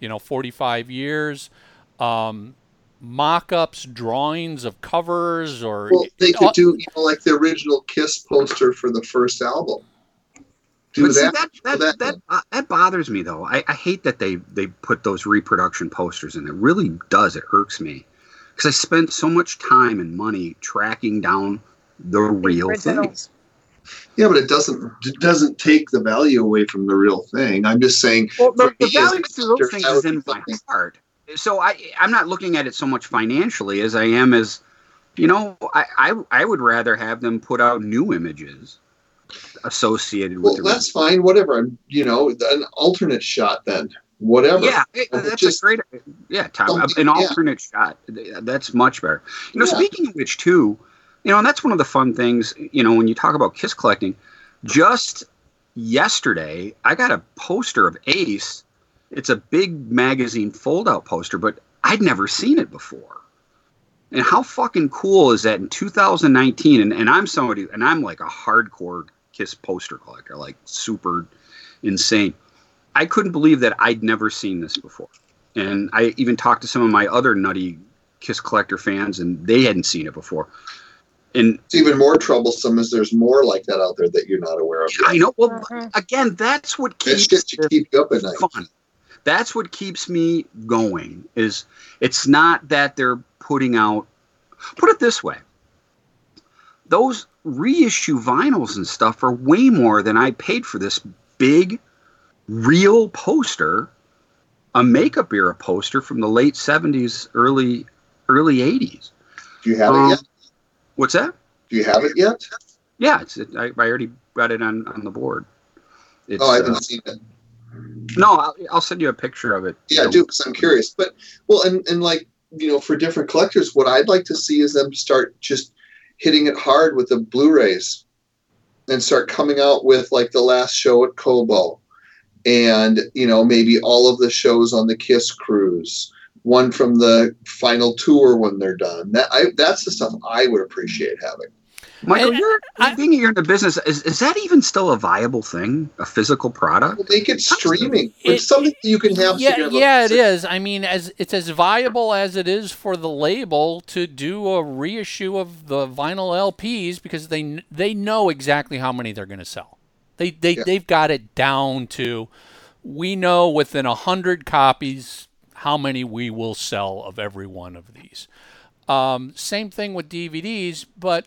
you know 45 years um, mock-ups drawings of covers or Well, they could do you know, like the original Kiss poster for the first album. Do But see, that. that that that that, uh, that bothers me though. I, I hate that they they put those reproduction posters in. It really does. It irks me because I spent so much time and money tracking down the real thing. Originals. Yeah, but it doesn't it doesn't take the value away from the real thing. I'm just saying. Well, the, for the me value a to those collector, things that is would in be my heart. So I I'm not looking at it so much financially as I am as, you know, I I, I would rather have them put out new images associated Well, with the that's fine. Whatever. I'm, you know, an alternate shot then. Whatever. Yeah, it- that's just a great. Yeah, Tom, something- an yeah. alternate shot. That's much better. You know, Yeah. speaking of which, too, you know, and that's one of the fun things. You know, when you talk about kiss collecting, just yesterday I got a poster of Ace. It's a big magazine fold-out poster, but I'd never seen it before. And how fucking cool is that in 2019? And, and I'm somebody, and I'm like a hardcore Kiss poster collector, like super insane. I couldn't believe that I'd never seen this before. And I even talked to some of my other nutty Kiss collector fans, and they hadn't seen it before. And It's even more troublesome as there's more like that out there that you're not aware of. I know, well, Mhm. again, that's what That's keeps just to keep you up at night. fun. That's what keeps me going. Is it's not that they're putting out. Put it this way: those reissue vinyls and stuff are way more than I paid for this big, real poster, a makeup era poster from the late '70s, early early '80s. Do you have Um, it yet? What's that? Do you have it yet? Yeah, it's. I, I already got it on on the board. It's, Oh, I uh, haven't seen it. no, I'll, I'll send you a picture of it. Yeah, I do because I'm curious. But well, and and like you know, for different collectors, what I'd like to see is them start just hitting it hard with the Blu-rays, and start coming out with like the last show at Cobo, and you know maybe all of the shows on the Kiss cruise, one from the final tour when they're done. That I that's the stuff I would appreciate having. Michael, And you're I- being you're in the business. Is, is that even still a viable thing? A physical product? Well, make it streaming. It- it's something that you can have. yeah, you have a- yeah, it is. I mean, as it's as viable as it is for the label to do a reissue of the vinyl LPs because they they know exactly how many they're going to sell. They they Yeah. they've got it down to we know within a hundred copies how many we will sell of every one of these. Um, same thing with DVDs, but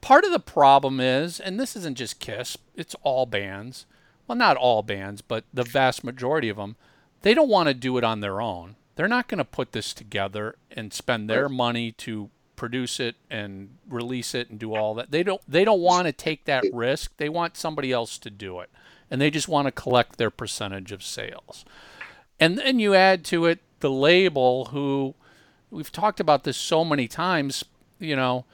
part of the problem is, and this isn't just Kiss, it's all bands. Well, not all bands, but the vast majority of them. They don't want to do it on their own. They're not going to put this together and spend their money to produce it and release it and do all that. They don't. They don't want to take that risk. They want somebody else to do it, and they just want to collect their percentage of sales. And then you add to it the label, who we've talked about this so many times. You know,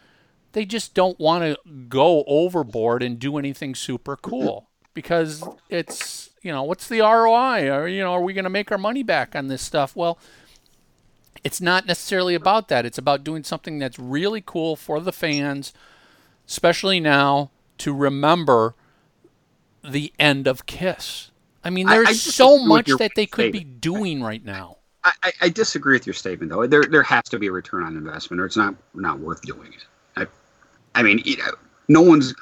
they just don't want to go overboard and do anything super cool because it's you know what's the ROI or you know are we going to make our money back on this stuff well it's not necessarily about that it's about doing something that's really cool for the fans especially now to remember the end of Kiss I mean I- I there's so much that they could be doing right now I, I, I disagree with your statement, though. There there has to be a return on investment, or it's not not worth doing it. I, I mean, you know, no one's.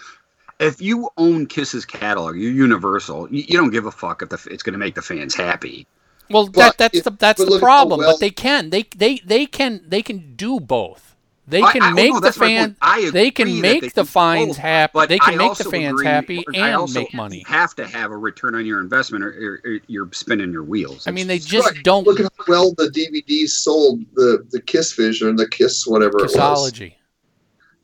If you own Kiss's catalog, you're Universal. You, you don't give a fuck if the, it's going to make the fans happy. Well, But that that's if- the that's the look at how problem. well- but they can they they they can they can do both. They I- can I- oh, make no, the that's fan. I they can make they the can fans both, happy. They can I make the fans agree- happy I and also make money. Have to have a return on your investment, or, or, or you're spinning your wheels. I mean, they just Right. don't Look at how well the DVDs sold the the Kiss Vision, the Kiss whatever it was.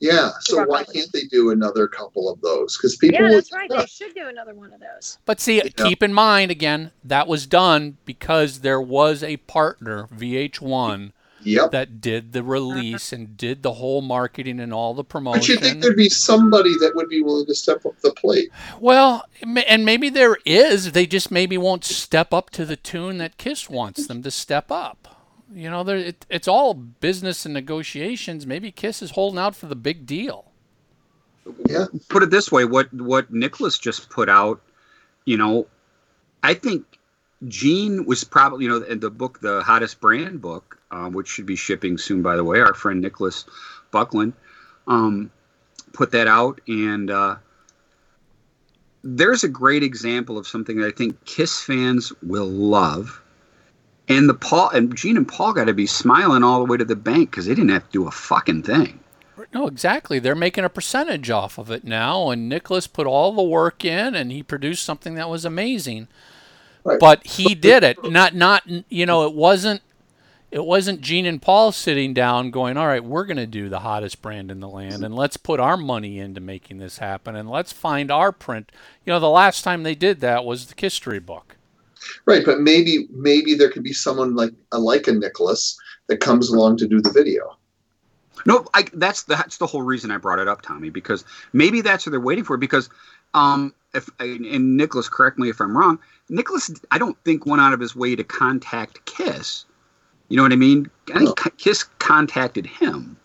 Kissology. Yeah, so why can't they do another couple of those? Because people, Yeah, will- that's right. They should do another one of those. But see, keep in mind again that was done because there was a partner VH1 Yep. that did the release and did the whole marketing and all the promotion. But you think there'd be somebody that would be willing to step up the plate? Well, and maybe there is. They just maybe won't step up to the tune that Kiss wants them to step up. You know, it, it's all business and negotiations. Maybe Kiss is holding out for the big deal. Yeah. put it this way: what what Nicholas just put out, you know, I think Gene was probably you know in the book, the hottest brand book, uh, which should be shipping soon. By the way, our friend Nicholas Buckland um, put that out, and uh, there's a great example of something that I think Kiss fans will love. And the Paul and Gene and Paul got to be smiling all the way to the bank because they didn't have to do a fucking thing. No, exactly. They're making a percentage off of it now, and Nicholas put all the work in, and he produced something that was amazing. Right. But he did it. Not, not. You know, it wasn't. It wasn't Gene and Paul sitting down going, all right, we're going to do the hottest brand in the land and let's put our money into making this happen and let's find our print. You know, the last time they did that was the history book. Right, but maybe maybe there could be someone like a like a Nicholas that comes along to do the video. No, I, that's that's the whole reason I brought it up, Tommy, because maybe that's what they're waiting for. Because, um, if and Nicholas, correct me if I'm wrong, Nicholas, I don't think went out of his way to contact Kiss. You know what I mean? I think Kiss contacted him,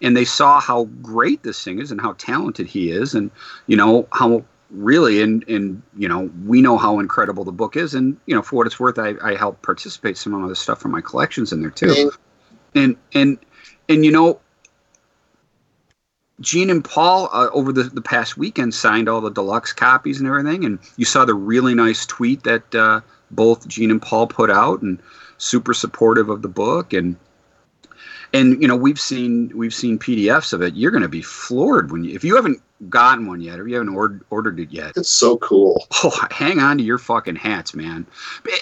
and they saw how great this thing is and how talented he is, and you know how really and and you know we know how incredible the book is, and you know for what it's worth, I, I helped participate some of the stuff from my collections in there too, and and and you know Gene and Paul uh, over the, the past weekend signed all the deluxe copies and everything, and you saw the really nice tweet that uh, both Gene and Paul put out, and super supportive of the book, and and you know we've seen we've seen PDFs of it. You're going to be floored when you if you haven't gotten one yet or you haven't or- ordered it yet. It's so cool. Oh, hang on to your fucking hats, man!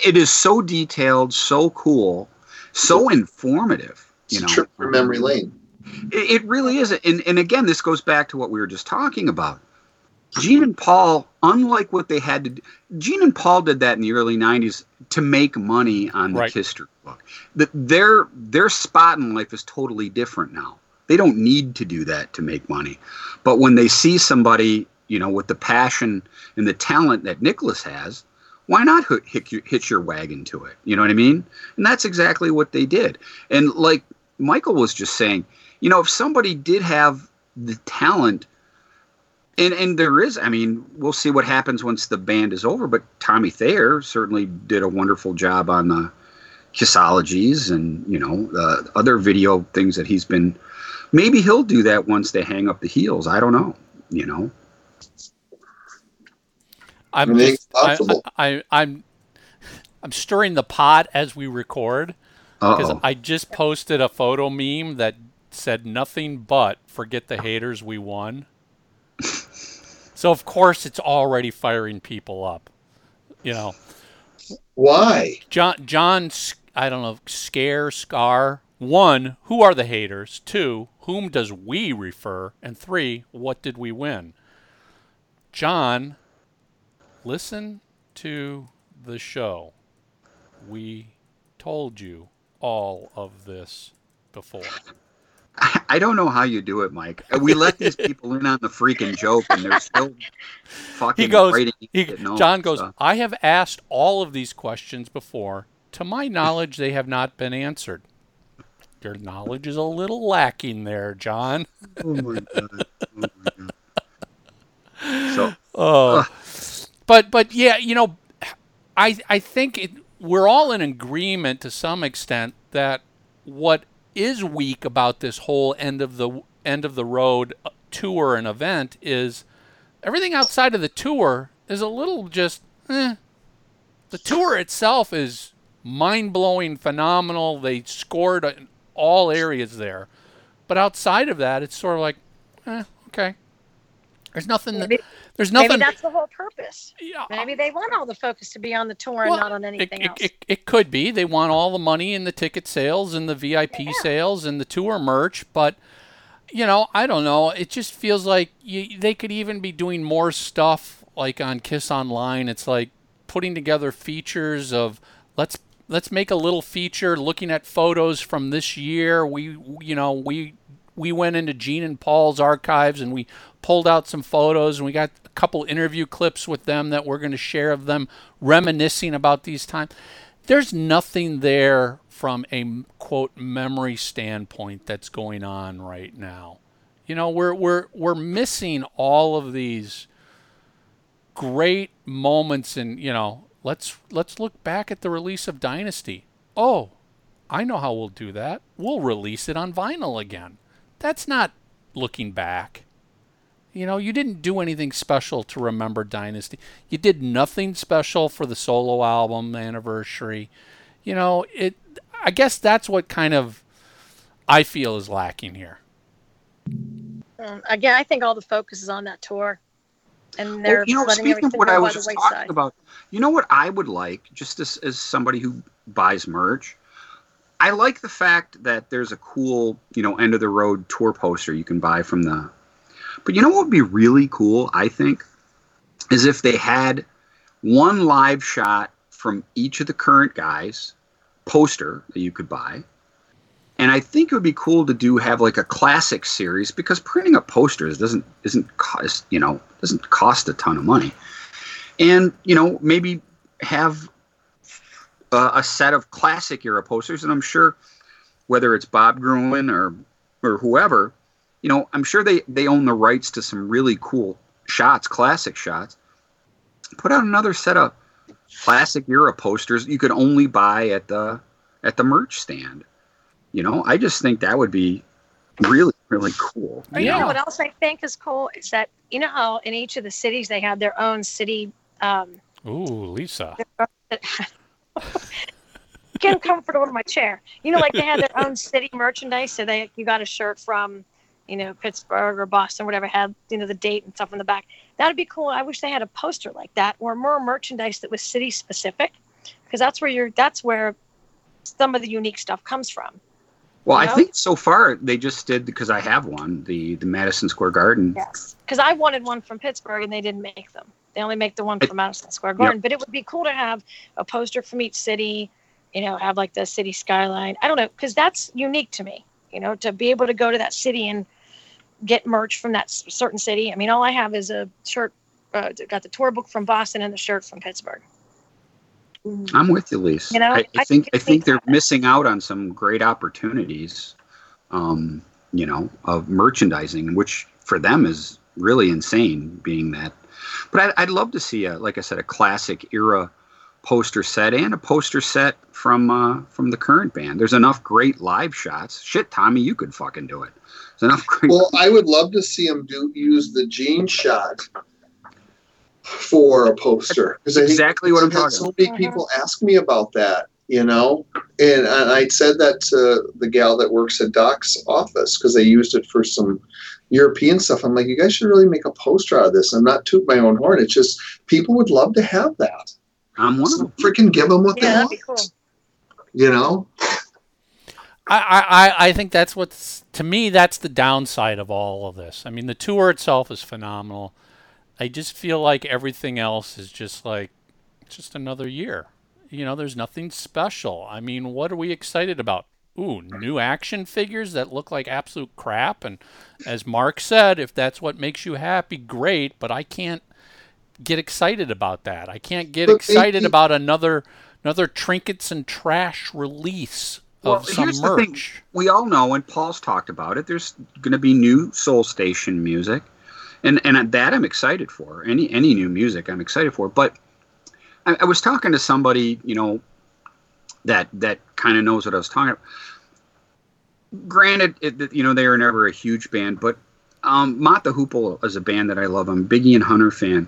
It is so detailed, so cool, so informative. You It's know, trip memory lane. it, it really is. And, and again, this goes back to what we were just talking about. Gene and Paul, unlike what they had to do, Gene and Paul did that in the early 90s to make money on the Right. history book. The, their, their spot in life is totally different now. They don't need to do that to make money. But when they see somebody, you know, with the passion and the talent that Nicholas has, why not hit, hit, hitch your wagon to it? You know what I mean? And that's exactly what they did. And like Michael was just saying, you know, if somebody did have the talent, and and there is, I mean, we'll see what happens once the band is over. But Tommy Thayer certainly did a wonderful job on the Kissologies and you know the other video things that he's been. Maybe he'll do that once they hang up the heels. I don't know. You know. I'm just, I, I, I, i'm I'm stirring the pot as we record because I just posted a photo meme that said nothing but "forget the haters, we won." So of course it's already firing people up. You know, Why? John John I don't know scare scar. One who are the haters? Two whom does we refer? And three what did we win? John listen to the show. We told you all of this before I don't know how you do it, Mike. We let these people in on the freaking joke, and they're still fucking. he goes he, John goes. I have asked all of these questions before to my knowledge they have not been answered your knowledge is a little lacking there John Oh my god. Oh my god. So Oh, but but yeah, you know, I I think it, we're all in agreement to some extent that what is weak about this whole end of the end of the road tour and event is everything outside of the tour is a little just eh. The tour itself is mind blowing, phenomenal. They scored in all areas there, but outside of that, it's sort of like, eh, okay. There's nothing. Maybe- there's nothing. Maybe that's the whole purpose. Yeah, Maybe they want all the focus to be on the tour Well, and not on anything it, else. It, it could be. They want all the money in the ticket sales and the VIP sales and the tour merch, but you know, I don't know. It just feels like you, they could even be doing more stuff like on Kiss Online. It's like putting together features of let's let's make a little feature looking at photos from this year. We you know, we we went into Gene and Paul's archives and we pulled out some photos and we got a couple interview clips with them that we're going to share of them reminiscing about these times. There's nothing there from a quote memory standpoint that's going on right now. You know, we're we're we're missing all of these great moments and, you know, let's let's look back at the release of Dynasty. Oh, I know how we'll do that. We'll release it on vinyl again. That's not looking back. You know, you didn't do anything special to remember Dynasty. You did nothing special for the solo album anniversary. You know, it I guess that's what kind of I feel is lacking here. Um, again, I think all the focus is on that tour, and Well, they're you know, speaking of what I was just talking about, you know what I would like, just as, as somebody who buys merch, I like the fact that there's a cool, you know, end of the road tour poster you can buy from the. But you know what would be really cool? I think is if they had one live shot from each of the current guys poster that you could buy. And I think it would be cool to do have like a classic series because printing up posters doesn't isn't cost you know doesn't cost a ton of money, and you know maybe have a, a set of classic era posters, and I'm sure whether it's Bob Gruen or or whoever, you know, I'm sure they they own the rights to some really cool shots, classic shots. Put out another set of classic era posters you could only buy at the at the merch stand. You know, I just think that would be really really cool. Or you know what else I think is cool is that you know how in each of the cities they have their own city. Um, Ooh, Lisa. Get comfortable in my chair. You know, like they had their own city merchandise. So they you got a shirt from, you know, Pittsburgh or Boston, whatever, had you know the date and stuff on the back. That'd be cool. I wish they had a poster like that or more merchandise that was city specific, because that's where you're. That's where some of the unique stuff comes from. Well, You I think so far they just did because I have one, the the Madison Square Garden. Yes, because I wanted one from Pittsburgh and they didn't make them. They only make the one from Madison Square Garden. But it would be cool to have a poster from each city. You know, have like the city skyline. I don't know, because that's unique to me. You know, to be able to go to that city and get merch from that certain city. I mean, all I have is a shirt. Uh, got the tour book from Boston and the shirt from Pittsburgh. I'm with you, Lise. You know, I, I I think think I think they're missing out on some great opportunities. Um, you know, of merchandising, which for them is really insane. Being that, but I'd, I'd love to see a, like I said, a classic era poster set and a poster set from uh, from the current band. There's enough great live shots. Shit, Tommy, you could fucking do it. There's enough great. Well, I would love to see him do use the gene shot for a poster because exactly what I'm talking so about. many people ask me about that, you know, and I I said that to the gal that works at Doc's office because they used it for some European stuff. I'm like, you guys should really make a poster out of this. I'm not toot my own horn. It's just people would love to have that. I'm one of So them. freaking give them what Yeah, they that'd want. be cool. You know, I, I, I- I think that's what's to me that's the downside of all of this. I mean, the tour itself is phenomenal. I just feel like everything else is just like just another year. You know, there's nothing special. I mean, what are we excited about? Ooh, new action figures that look like absolute crap. And as Mark said, if that's what makes you happy, great. But I can't get excited about that. I can't get But excited about another another trinkets and trash release of some here's the thing. merch. We all know, and Paul's talked about it. There's going to be new Soul Station music, and and that I'm excited for. Any any new music, I'm excited for. But I, I was talking to somebody, you know, that that kind of knows what I was talking about. Granted, it, you know, they were never a huge band, but um, Mott the Hoople is a band that I love. I'm big Ian Hunter fan.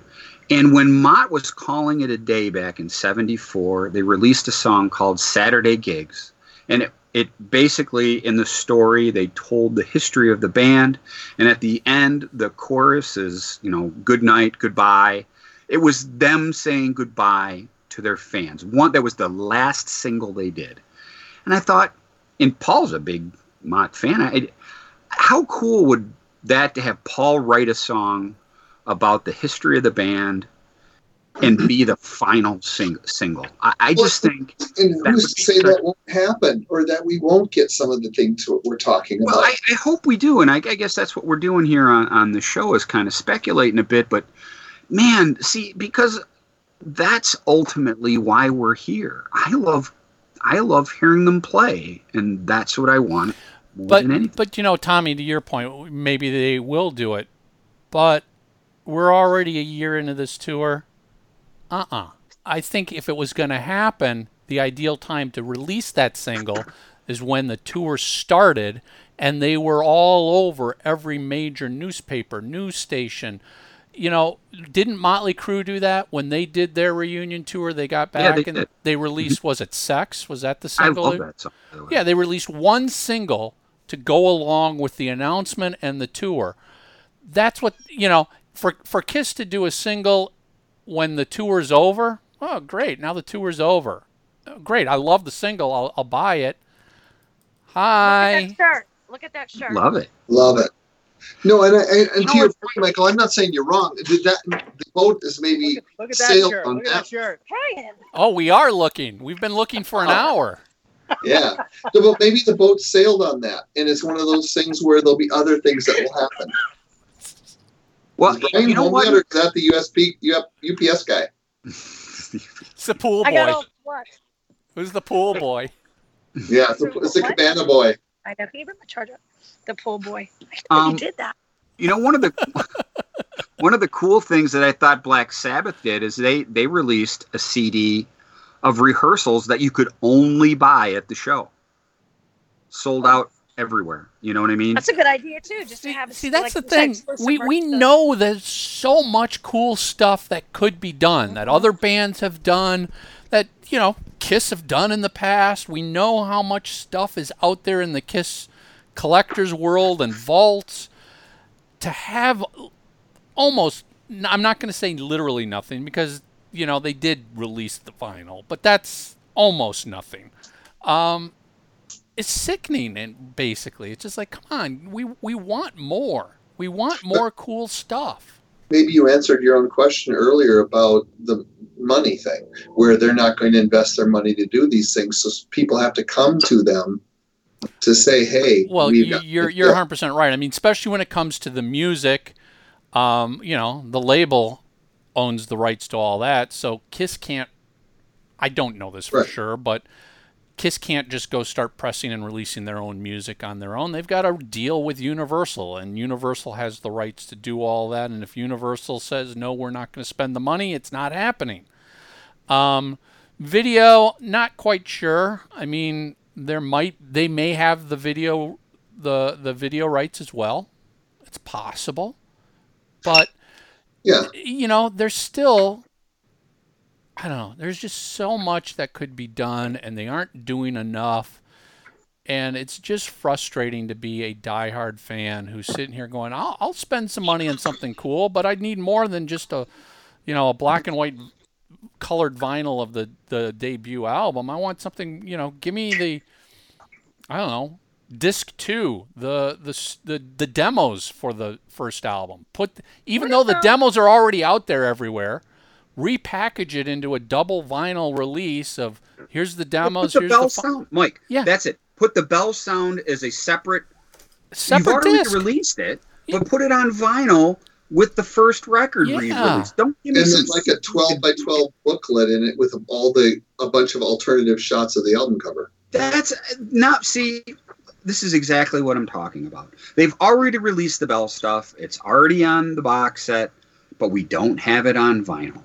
And when Mott was calling it a day back in '74, they released a song called "Saturday Gigs." and it, it basically in the story they told the history of the band and at the end the chorus is you know good night goodbye it was them saying goodbye to their fans one that was the last single they did and i thought and paul's a big mott fan I, how cool would that to have paul write a song about the history of the band and be the final sing- single I, I just think and who's to say that won't happen or that we won't get some of the things we're talking Well, about? I, I hope we do, and I, I guess that's what we're doing here on, on the show is kind of speculating a bit. But man, see, because that's ultimately why we're here. I love, I love hearing them play, and that's what I want more But than anything. but you know, Tommy, to your point, maybe they will do it, but we're already a year into this tour. Uh-uh. I think if it was going to happen, the ideal time to release that single is when the tour started and they were all over every major newspaper, news station. You know, didn't Motley Crue do that when they did their reunion tour? They got Yeah, back they and did. they released mm-hmm. was it Sex? Was that the single? I love that song. by the way. Yeah, they released one single to go along with the announcement and the tour. That's what you know. For for Kiss to do a single when the tour's over, oh great! Now the tour's over. Oh, Great, I love the single. I'll, I'll buy it. Look at Hi. that shirt. Look at that shirt. Love it. Love it. No, and, and, and You to your what- point, Michael, I'm not saying you're wrong. Did that the boat is maybe Look at, look at that sailed shirt. on Look at that. that shirt. Oh, we are looking. We've been looking for an oh. hour. yeah. The boat, maybe the boat sailed on that, and it's one of those things where there'll be other things that will happen. Well, is Brian you know home what? or is that the USP UPS guy? It's the pool I got boy. all what? Who's the pool boy? Yeah, it's, a, it's the What? cabana boy. I know. Can you bring my charger? The pool boy. I Um, he did that. You know, one of the one of the cool things that I thought Black Sabbath did is they they released a CD of rehearsals that you could only buy at the show. Sold out everywhere. You know what I mean? That's a good idea too. Just to See, have. see, like, that's the thing. We we merch. know there's so much cool stuff that could be done that other bands have done, that you know Kiss have done in the past. We know how much stuff is out there in the Kiss collectors world and vaults. To have almost, I'm not going to say literally nothing because you know they did release the vinyl, but that's almost nothing. Um, it's sickening and basically it's just like come on we we want more we want more cool stuff Maybe you answered your own question earlier about the money thing, where they're not going to invest their money to do these things, so people have to come to them to say, "Hey, well we've you, got you're you're 100% right. I mean especially when it comes to the music um you know the label owns the rights to all that. So kiss can't i don't know this for Right. sure but kiss can't just go start pressing and releasing their own music on their own. They've got to deal with universal and universal has the rights to do all that. And if universal says no we're not going to spend the money it's not happening. Um, video not quite sure. I mean there might they may have the video the the video rights as well. It's possible. But Yeah, you know, there's still, I don't know, there's just so much that could be done, and they aren't doing enough. And it's just frustrating to be a diehard fan who's sitting here going, I'll, I'll spend some money on something cool, but I need more than just a, you know, a black and white colored vinyl of the, the debut album. I want something, you know, give me the, I don't know, disc two, the the the, the demos for the first album. Put even though the demos are already out there everywhere, repackage it into a double vinyl release of here's the demos, Put the here's bell the fi- sound, Mike. Yeah. that's it. Put the bell sound as a separate. separate you've already disc. released it, but put it on vinyl with the first record Yeah. re-release. Don't give me and some there's like a 12 by 12 booklet in it with all the a bunch of alternative shots of the album cover. That's not see. This is exactly what I'm talking about. They've already released the Bell stuff. It's already on the box set, but we don't have it on vinyl.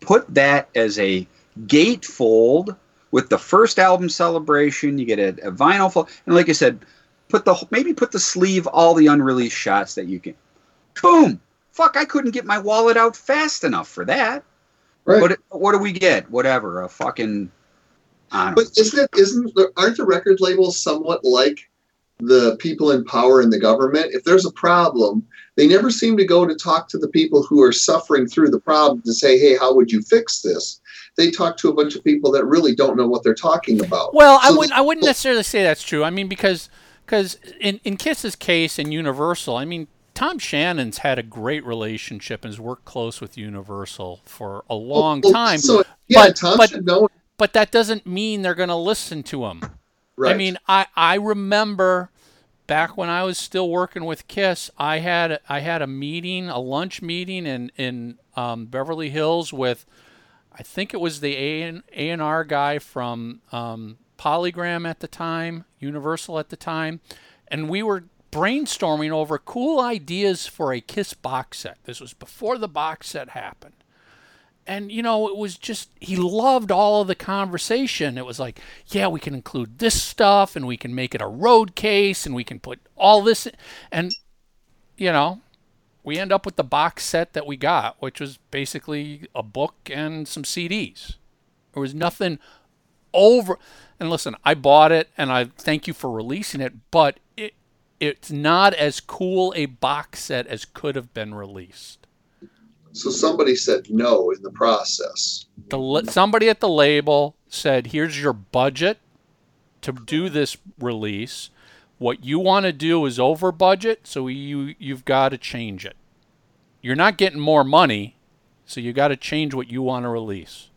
Put that as a gatefold with the first album celebration. You get a, a vinyl fold, and like I said, put the maybe put the sleeve all the unreleased shots that you can. Boom! Fuck! I couldn't get my wallet out fast enough for that. Right. But what do we get? Whatever. A fucking. I know. But isn't it isn't the, aren't the record labels somewhat like the people in power in the government? If there's a problem, they never seem to go to talk to the people who are suffering through the problem to say, "Hey, how would you fix this?" They talk to a bunch of people that really don't know what they're talking about. Well, I wouldn't. I wouldn't necessarily say that's true. I mean, because because in in Kiss's case and Universal, I mean, Tom Shannon's had a great relationship and has worked close with Universal for a long Well, time. So yeah, But- Tom but- should know. but that doesn't mean they're going to listen to him. Right. I mean, I I remember back when I was still working with Kiss, I had I had a meeting, a lunch meeting in in um, Beverly Hills with, I think it was the A and R guy from um, Polygram at the time, Universal at the time, and we were brainstorming over cool ideas for a Kiss box set. This was before the box set happened and you know it was just he loved all of the conversation it was like yeah we can include this stuff and we can make it a road case and we can put all this in. and you know we end up with the box set that we got which was basically a book and some cds there was nothing over and listen i bought it and i thank you for releasing it but it's not as cool a box set as could have been released So somebody said no in the process. the somebody at the label said, "Here's your budget. to do this release. What you want to do is over budget, so you you've got to change it. You're not getting more money, so you got to change what you want to release.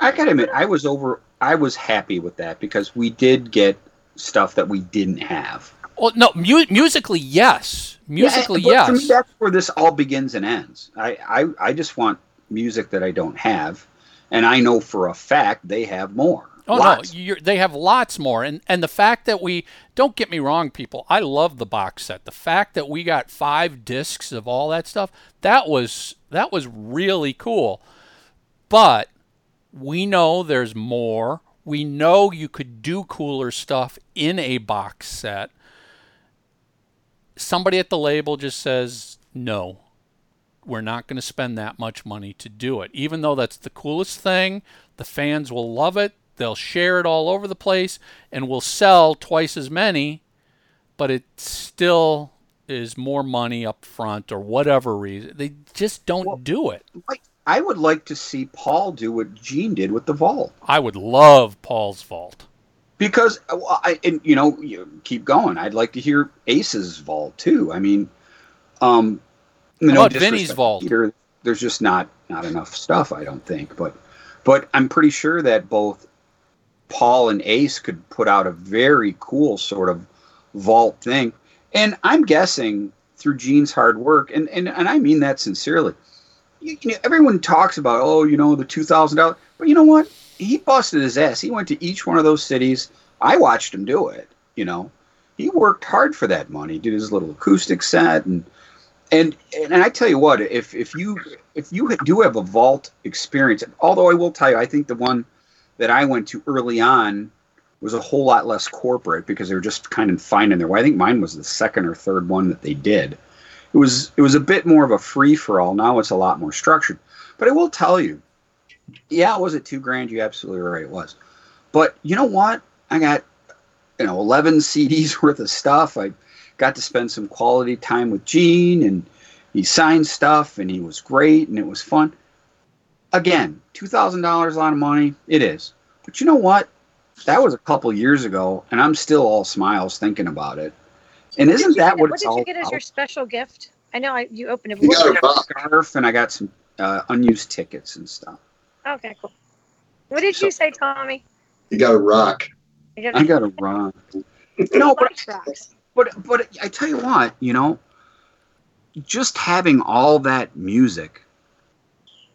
I gotta admit, I was over. I was happy with that because we did get stuff that we didn't have. Well, no, mu- musically, yes. Musically, yeah, yes. For me, that's where this all begins and ends. I, I, I just want music that I don't have, and I know for a fact they have more. Oh Lots. no, they have lots more, and and the fact that we don't get me wrong, people, I love the box set. The fact that we got five discs of all that stuff that was that was really cool. But we know there's more. We know you could do cooler stuff in a box set. Somebody at the label just says no. We're not going to spend that much money to do it. Even though that's the coolest thing, the fans will love it. They'll share it all over the place and will sell twice as many, but it still is more money up front or whatever reason. They just don't Well- do it. Like, I would like to see Paul do what Gene did with the Vault. I would love Paul's Vault. because I, and you know you keep going i'd like to hear ace's vault too i mean um you know Vinnie's vault? Peter, there's just not not enough stuff i don't think but but i'm pretty sure that both paul and ace could put out a very cool sort of vault thing and i'm guessing through gene's hard work and and, and i mean that sincerely you, you know, everyone talks about oh you know the $2000 but you know what he busted his ass. He went to each one of those cities. I watched him do it. You know, he worked hard for that money. Did his little acoustic set and and and I tell you what, if if you if you do have a vault experience, although I will tell you, I think the one that I went to early on was a whole lot less corporate because they were just kind of finding their way. I think mine was the second or third one that they did. It was it was a bit more of a free for all. Now it's a lot more structured. But I will tell you, yeah, it was it two grand? You absolutely right, it was. But you know what? I got you know 11 CDs worth of stuff. I got to spend some quality time with Gene, and he signed stuff, and he was great, and it was fun. Again, two thousand dollars, a lot of money. It is, but you know what? That was a couple years ago, and I'm still all smiles thinking about it. And isn't that what, what did you get as your special gift? I know I, you opened it. You What got a it? box. scarf, and I got some uh, unused tickets and stuff. Okay, cool. What did you say, Tommy? You got a rock. You I got a run. No, but rocks. But but I tell you what, you know, just having all that music,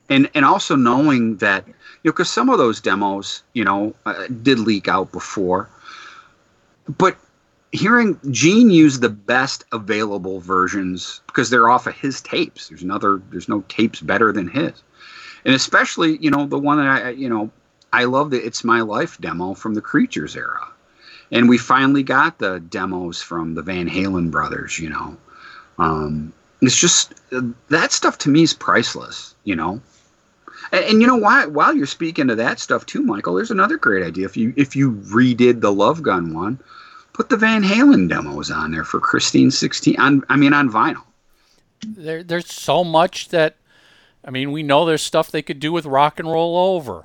and and also knowing that you know, because some of those demos, you know, uh, did leak out before, but hearing Gene use the best available versions because they're off of his tapes. There's another. There's no tapes better than his, and especially you know the one that I you know I love the "It's My Life" demo from the Creatures era and we finally got the demos from the Van Halen brothers. You know, um, it's just that stuff to me is priceless. You know, and, and you know why? While you're speaking to that stuff too, Michael, there's another great idea. If you if you redid the Love Gun one, put the Van Halen demos on there for Christine 16. On I mean on vinyl. There, there's so much that, I mean, we know there's stuff they could do with rock and roll over.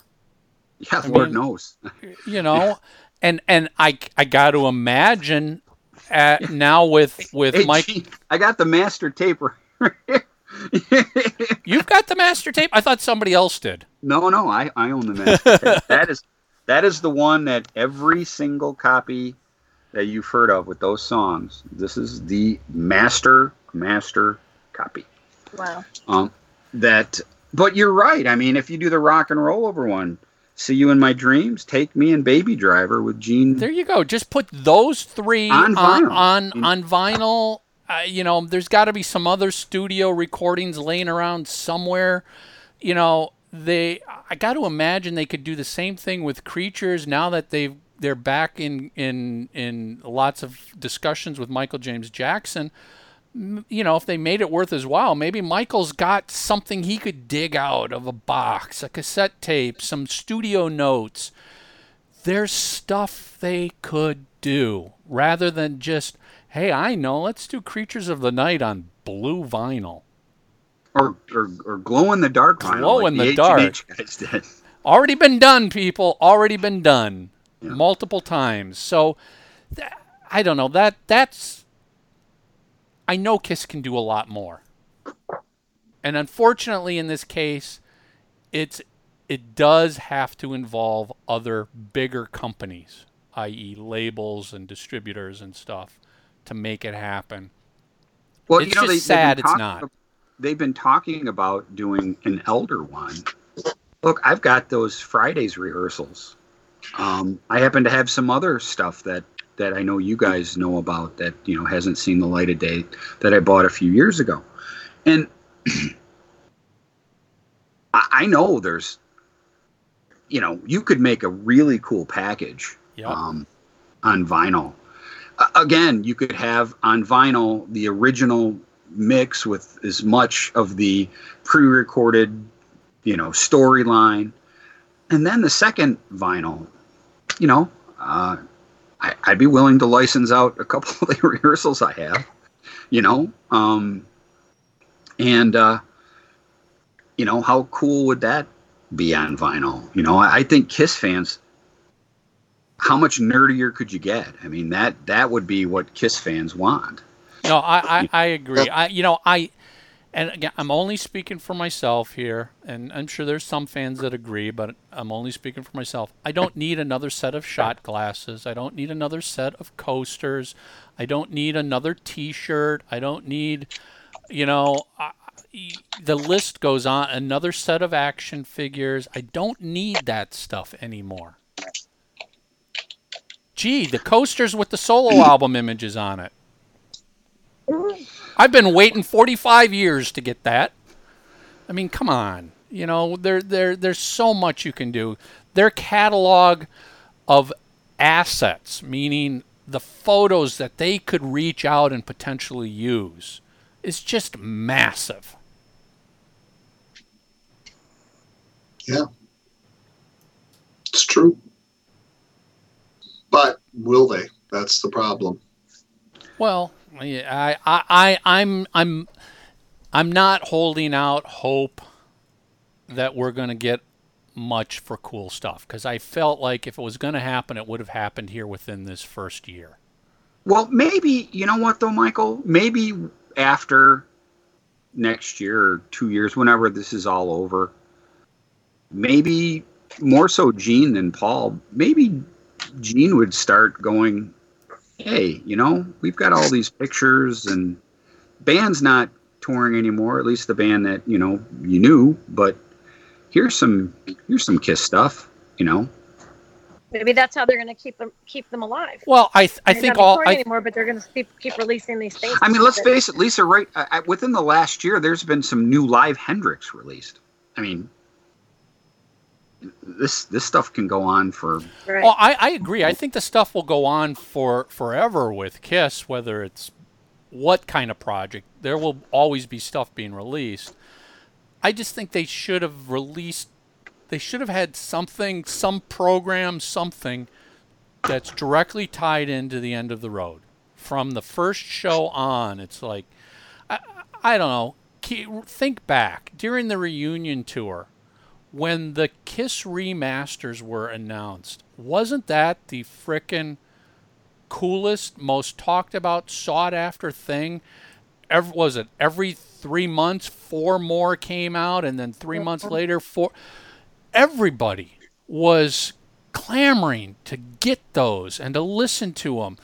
Yeah, I Lord mean- knows. you know and and i i got to imagine at, now with with Hey, mike Gene, I got the master tape. right you've got the master tape i thought somebody else did No, no, I, I own the master tape. that is that is the one that every single copy that you've heard of with those songs. This is the master master copy. Wow. Um, that, but you're right. I mean, if you do the rock and roll over one, see you in my dreams, take me and Baby Driver with Gene. there you go just put those three On on vinyl. on, on vinyl uh, you know there's got to be some other studio recordings laying around somewhere you know they i got to imagine they could do the same thing with creatures now that they've they're back in in in lots of discussions with michael james jackson you know if they made it worth his while maybe michael's got something he could dig out of a box a cassette tape some studio notes there's stuff they could do rather than just hey i know let's do creatures of the night on blue vinyl or, or or glow in the dark vinyl. Glow like in the H&H dark. Already been done, people. Already been done Yeah. multiple times. So th- I don't know that that's. I know Kiss can do a lot more, and unfortunately, in this case, it's it does have to involve other bigger companies, i.e., labels and distributors and stuff, to make it happen. Well, It's you know, just they, sad it's not. They've been talking about doing an elder one. Look, I've got those Fridays rehearsals. Um, I happen to have some other stuff that that I know you guys know about that you know hasn't seen the light of day that I bought a few years ago, and I, I know there's, you know, you could make a really cool package Yep. um, on vinyl. A- Again, you could have on vinyl the original mix with as much of the pre-recorded, you know, storyline, and then the second vinyl. You know, uh, I, I'd be willing to license out a couple of the rehearsals I have. You know, um, and uh, you know how cool would that be on vinyl? You know, I, I think Kiss fans how much nerdier could you get? I mean, that that would be what Kiss fans want. No, I, I, I agree. I you know I and again I'm only speaking for myself here, and I'm sure there's some fans that agree, but I'm only speaking for myself. I don't need another set of shot glasses. I don't need another set of coasters. I don't need another T-shirt. I don't need, you know, I, the list goes on. Another set of action figures. I don't need that stuff anymore. Gee, the coasters with the solo album images on it. I've been waiting 45 years to get that. I mean, come on. You know, there there there's so much you can do. Their catalog of assets, meaning the photos that they could reach out and potentially use, is just massive. Yeah. It's true. But will they? That's the problem. Well, I, I, I, I'm, I'm, I'm not holding out hope that we're going to get much for cool stuff because I felt like if it was going to happen, it would have happened here within this first year. Well, maybe you know what though, Michael. Maybe after next year or two years, whenever this is all over, maybe more so Gene than Paul. Maybe Gene would start going, "Hey, you know, we've got all these pictures, and band's not touring anymore. At least the band that you know you knew, but." Here's some here's some Kiss stuff, you know. Maybe that's how they're going to keep them keep them alive. Well, I, th- I They're think not all, touring I, anymore, but they're going to keep keep releasing these things. I mean, let's face it, Lisa. Right I, I- within the last year, there's been some new live Hendrix released. I mean, this this stuff can go on for. Right. Well, I, I agree. I think the stuff will go on for forever with Kiss, whether it's what kind of project. There will always be stuff being released. I just think they should have released. They should have had something, some program, something that's directly tied into the end of the road. From the first show on, it's like, I, I don't know. Think back during the reunion tour when the Kiss remasters were announced, wasn't that the frickin' coolest, most talked about, sought after thing? Every, was it every three months, four more came out, and then 3 months uh-huh. later, four. Everybody was clamoring to get those and to listen to them.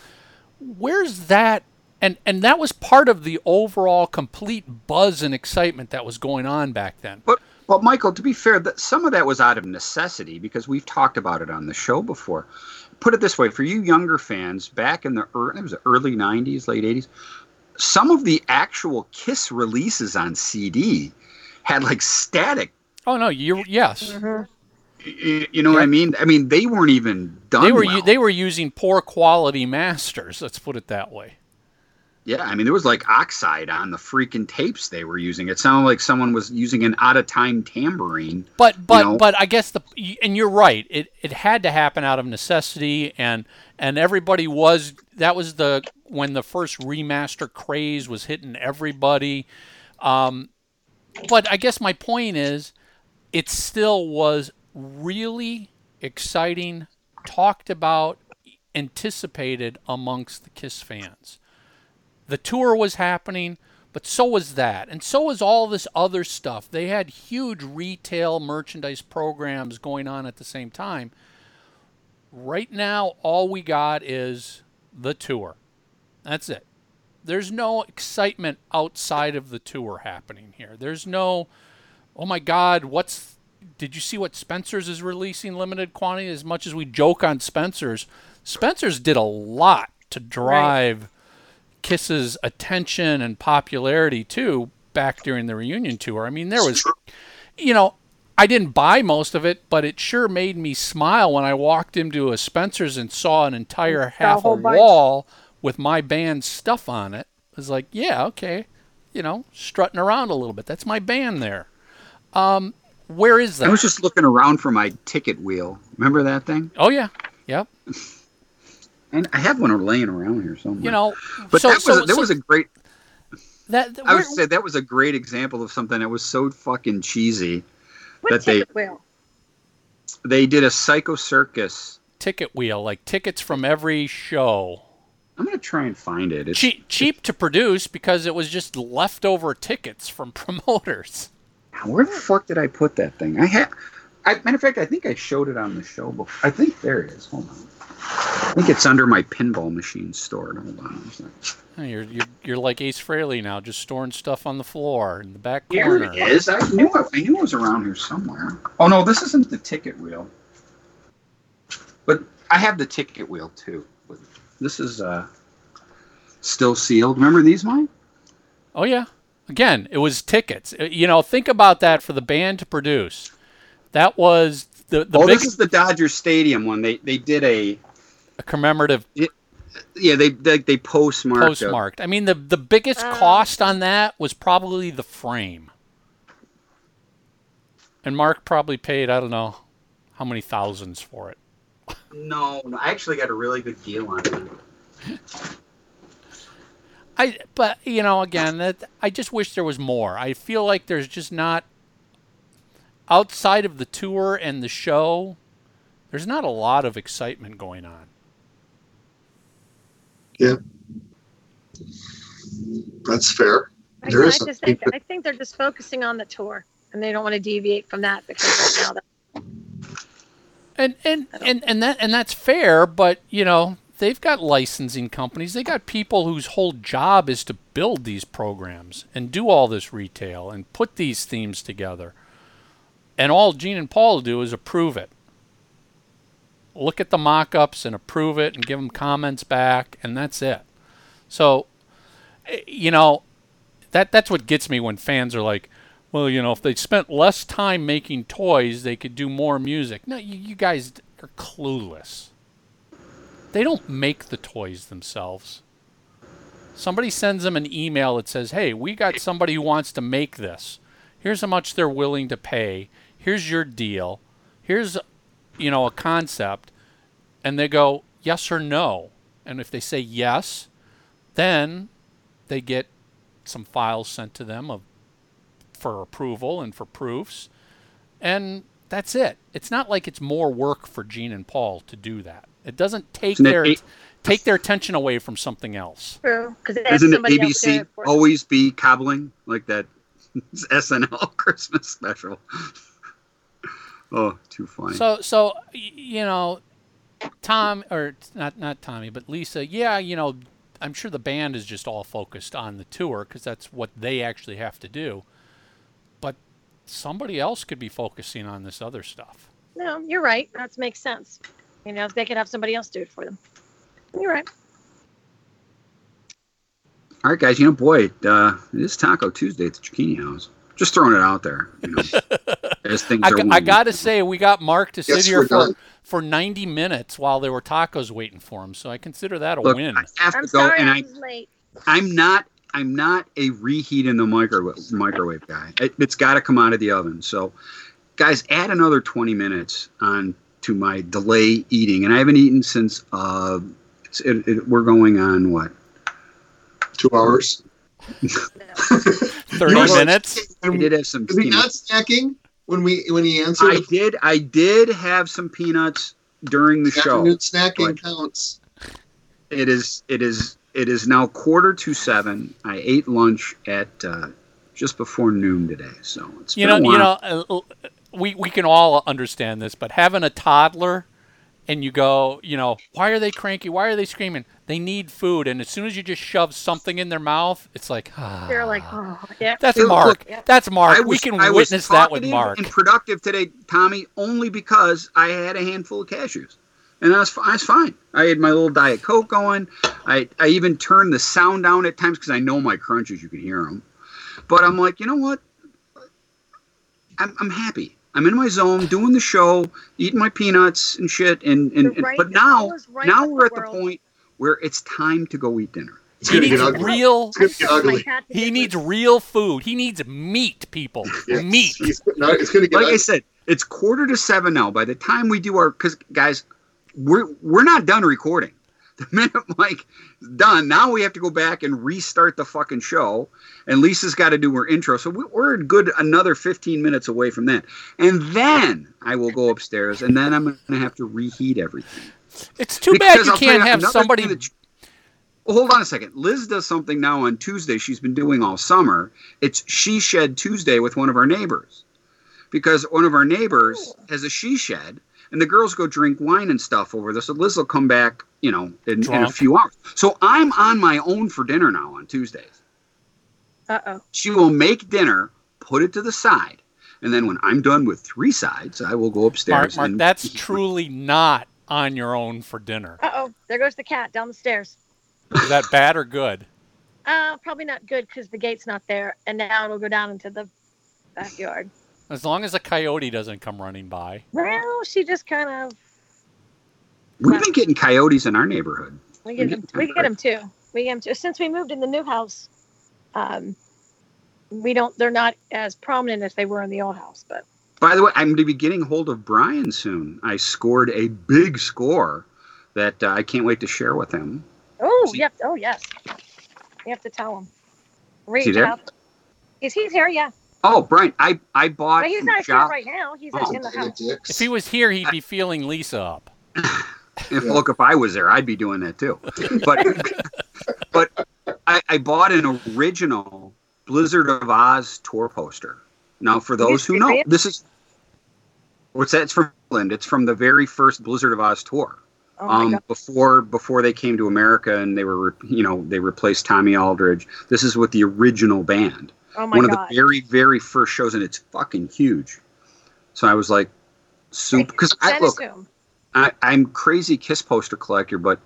Where's that? And and that was part of the overall complete buzz and excitement that was going on back then. But but Michael, to be fair, that some of that was out of necessity because we've talked about it on the show before. Put it this way: for you younger fans, back in the early, it was the early '90s, late '80s, some of the actual Kiss releases on CD had like static. Oh no, you yes. y- You know what I mean? I mean, they weren't even done. They were well. they were using poor quality masters. Let's put it that way. Yeah, I mean, there was like oxide on the freaking tapes they were using. It sounded like someone was using an out of time tambourine. But but know? but I guess the and you're right. It it had to happen out of necessity, and and everybody was that was the when the first remaster craze was hitting everybody. Um, but I guess my point is, it still was really exciting, talked about, anticipated amongst the Kiss fans. The tour was happening, but so was that. And so was all this other stuff. They had huge retail merchandise programs going on at the same time. Right now, all we got is the tour. That's it. There's no excitement outside of the tour happening here. There's no, oh my God, what's, did you see what Spencer's is releasing limited quantity? As much as we joke on Spencer's, Spencer's did a lot to drive Kiss's attention and popularity too back during the reunion tour. I mean, there was, you know, I didn't buy most of it, but it sure made me smile when I walked into a Spencer's and saw an entire half a whole wall with my band's stuff on it. I was like, yeah, okay, you know, strutting around a little bit. That's my band there. Um, where is that? I was just looking around for my ticket wheel. Remember that thing? oh yeah, yep. And I have one laying around here somewhere. You know, but so, that was so, that so was a great. that. I would say that was a great example of something that was so fucking cheesy. That they- ticket wheel? They did a Psycho Circus. ticket wheel, like tickets from every show. I'm gonna try and find it. It's, Cheap, cheap to produce because it was just leftover tickets from promoters. Where the fuck did I put that thing? I had. I, matter of fact, I think I showed it on the show. Before. I think there it is. Hold on. I think it's under my pinball machine stored. Hold on. You're, you're you're like Ace Frehley now, just storing stuff on the floor in the back Here it is. I knew it, I knew it was around here somewhere. Oh no, this isn't the ticket wheel. But I have the ticket wheel too. This is uh still sealed. Remember these, Mike? Oh yeah. Again, it was tickets. Uh, You know, think about that for the band to produce. That was the the oh, big this is the Dodger Stadium one. They they did a commemorative yeah they they, they postmarked. a- postmarked. I mean, the the biggest Uh. cost on that was probably the frame. And Mark probably paid I don't know how many thousands for it. No, no, I actually got a really good deal on it. I but you know again that I just wish there was more. I feel like there's just not outside of the tour and the show. There's not a lot of excitement going on. Yeah, that's fair. I, There I is just something think I think they're just focusing on the tour, and they don't want to deviate from that because right now that And and, and and that and that's fair, but you know, they've got licensing companies. They got people whose whole job is to build these programs and do all this retail and put these themes together. And all Gene and Paul do is approve it. Look at the mock-ups and approve it and give them comments back and that's it. So eh, you know, that that's what gets me when fans are like, well, you know, if they spent less time making toys, they could do more music. No, you, you guys are clueless. They don't make the toys themselves. Somebody sends them an email that says, "Hey, we got somebody who wants to make this. Here's how much they're willing to pay. Here's your deal. Here's, you know, a concept." And they go, "Yes or no." And if they say yes, then they get some files sent to them of for approval and for proofs. And that's it. It's not like it's more work for Gene and Paul to do that. It doesn't take Isn't their eight- take their attention away from something else. true because Doesn't it somebody else doing ABC it for them. always be cobbling like that SNL Christmas special? Oh, too funny. So so you know, Tom or not not Tommy, but Lisa. Yeah, you know, I'm sure the band is just all focused on the tour because that's what they actually have to do. But somebody else could be focusing on this other stuff. No, you're right. That makes sense. You know, they could have somebody else do it for them. You're right. All right, guys. You know, boy, uh, it is Taco Tuesday at the Zucchini House. Just throwing it out there. You know, as things I, are. g- I winding got to say, we got Mark to sit Yes, here for, done. for 90 minutes while there were tacos waiting for him. So I consider that a Look, win. I have I'm go, sorry and I I, was late. I'm not. I'm not a reheat in the microwave microwave guy. It, it's got to come out of the oven. So, guys, add another 20 minutes on to my delay eating, and I haven't eaten since. Uh, it's, it, it, we're going on what? Two hours. 30 You know what? minutes? I did have some. Is he not snacking? When we when he answered. I did. I did have some peanuts during the show. Afternoon snacking counts. It is. It is. It is now quarter to seven. I ate lunch at uh, just before noon today, so it's You been know, a you know, uh, we we can all understand this, but having a toddler, and you go, you know, why are they cranky? Why are they screaming? They need food, and as soon as you just shove something in their mouth, it's like, ah. They're like, oh, yeah. That's Look, Mark. yeah. That's Mark. I we can I witness that with talkative Mark. And productive today, Tommy, only because I had a handful of cashews, and I was, I was fine. I had my little diet coke going. I, I even turned the sound down at times because I know my crunches. You can hear them, but I'm like, you know what? I'm, I'm happy. I'm in my zone, doing the show, eating my peanuts and shit, and, and, You're and- right. but now right now we're the at the world. point where it's time to go eat dinner. It's he gonna needs get ugly. real. It's gonna get ugly. He needs real food. He needs meat, people. Yes. Meat. He's- no, it's gonna get like I said, it's quarter to seven now. By the time we do our, because guys, we're we're not done recording. The minute Mike done, now we have to go back and restart the fucking show. And Lisa's got to do her intro, so we, we're good another fifteen minutes away from that. And then I will go upstairs, and then I'm going to have to reheat everything. It's too bad you I'll can't have somebody. that- Well, hold on a second. Liz does something now on Tuesday. She's been doing all summer. It's She Shed Tuesday with one of our neighbors, because one of our neighbors has a she shed, and the girls go drink wine and stuff over there. So Liz will come back, you know, in, in a few hours. So I'm on my own for dinner now on Tuesdays. Uh-oh. She will make dinner, put it to the side, and then when I'm done with three sides, I will go upstairs. Mark, and that's truly not on your own for dinner. Uh-oh. There goes the cat down the stairs. Is that bad or good? Uh, probably not good because the gate's not there, and now it'll go down into the backyard. As long as a coyote doesn't come running by. Well, she just kind of We've been getting coyotes in our neighborhood. we get them, we get them too. We get them too. Since we moved in the new house, um, we don't. They're not as prominent as they were in the old house, but By the way, I'm going to be getting hold of Brian soon. I scored a big score that uh, I can't wait to share with him. oh, See- yep. Oh, yes. You have to tell him. Reach he there? out. Is he's here? Yeah. Oh, Brian, I I bought. But he's not job- here right now. He's Oh, in the house. dicks. If he was here, he'd be feeling Lisa up. If, Look, if I was there, I'd be doing that too. But but I, I bought an original Blizzard of Oz tour poster. Now, for those who know, serious? this is what's that? It's from England. It's from the very first Blizzard of Oz tour. Oh my um, god. before before they came to America and they were you know they replaced Tommy Aldridge. This is with the original band. Oh my One of the very very first shows, and it's fucking huge. So I was like, soup because I Send look. it to him. I, I'm crazy Kiss poster collector, but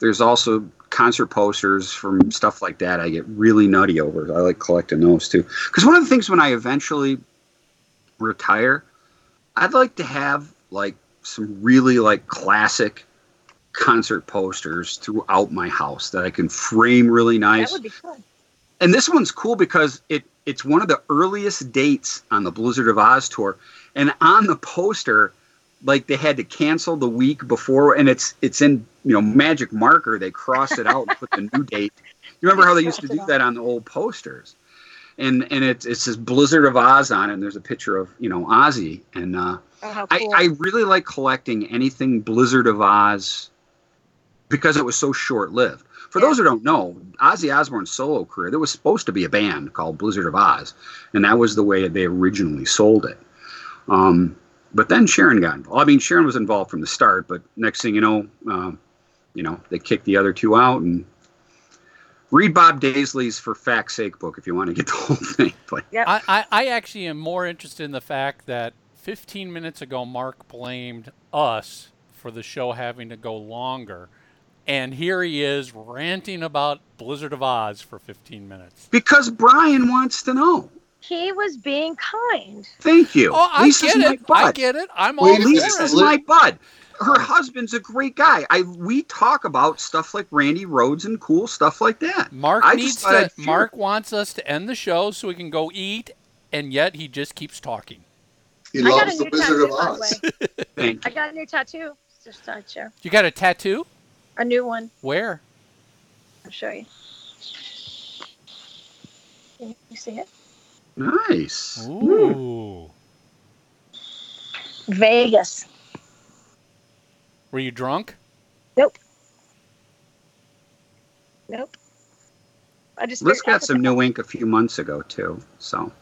there's also concert posters from stuff like that. I get really nutty over. I like collecting those too. Because one of the things when I eventually retire, I'd like to have like some really like classic concert posters throughout my house that I can frame really nice. That would be fun. And this one's cool because it it's one of the earliest dates on the Blizzard of Oz tour, and on the poster, like they had to cancel the week before, and it's it's in you know magic marker. They crossed it out and put the new date. You remember how they used to do that on the old posters? And and it it says Blizzard of Oz on it, and there's a picture of you know Ozzy, and uh, Oh, how I. I really like collecting anything Blizzard of Oz because it was so short lived. For Yeah. those who don't know, Ozzy Osbourne's solo career, there was supposed to be a band called Blizzard of Oz, and that was the way they originally sold it. Um, but then Sharon got involved. I mean, Sharon was involved from the start, but next thing you know, um, you know, they kicked the other two out and. Read Bob Daisley's For Fact's Sake book if you want to get the whole thing. But Yep. I, I, I actually am more interested in the fact that 15 minutes ago, Mark blamed us for the show having to go longer. And here he is ranting about Blizzard of Oz for 15 minutes. because Brian wants to know. he was being kind. Thank you. Oh, I Lisa's get my it. I get it. I'm all Wait a. Lisa's it. My bud. Her husband's a great guy. I we talk about stuff like Randy Rhoads and cool stuff like that. Mark I needs to. Mark wants us to end the show so we can go eat, and yet he just keeps talking. He I loves the new Wizard of Oz. way. Thank I got a new tattoo. Just share. You got a tattoo? A new one. Where? I'll show you. Can you see it? Nice. Ooh. Vegas. Were you drunk? Nope. Nope. I just Liz got some new ink a few months ago too. So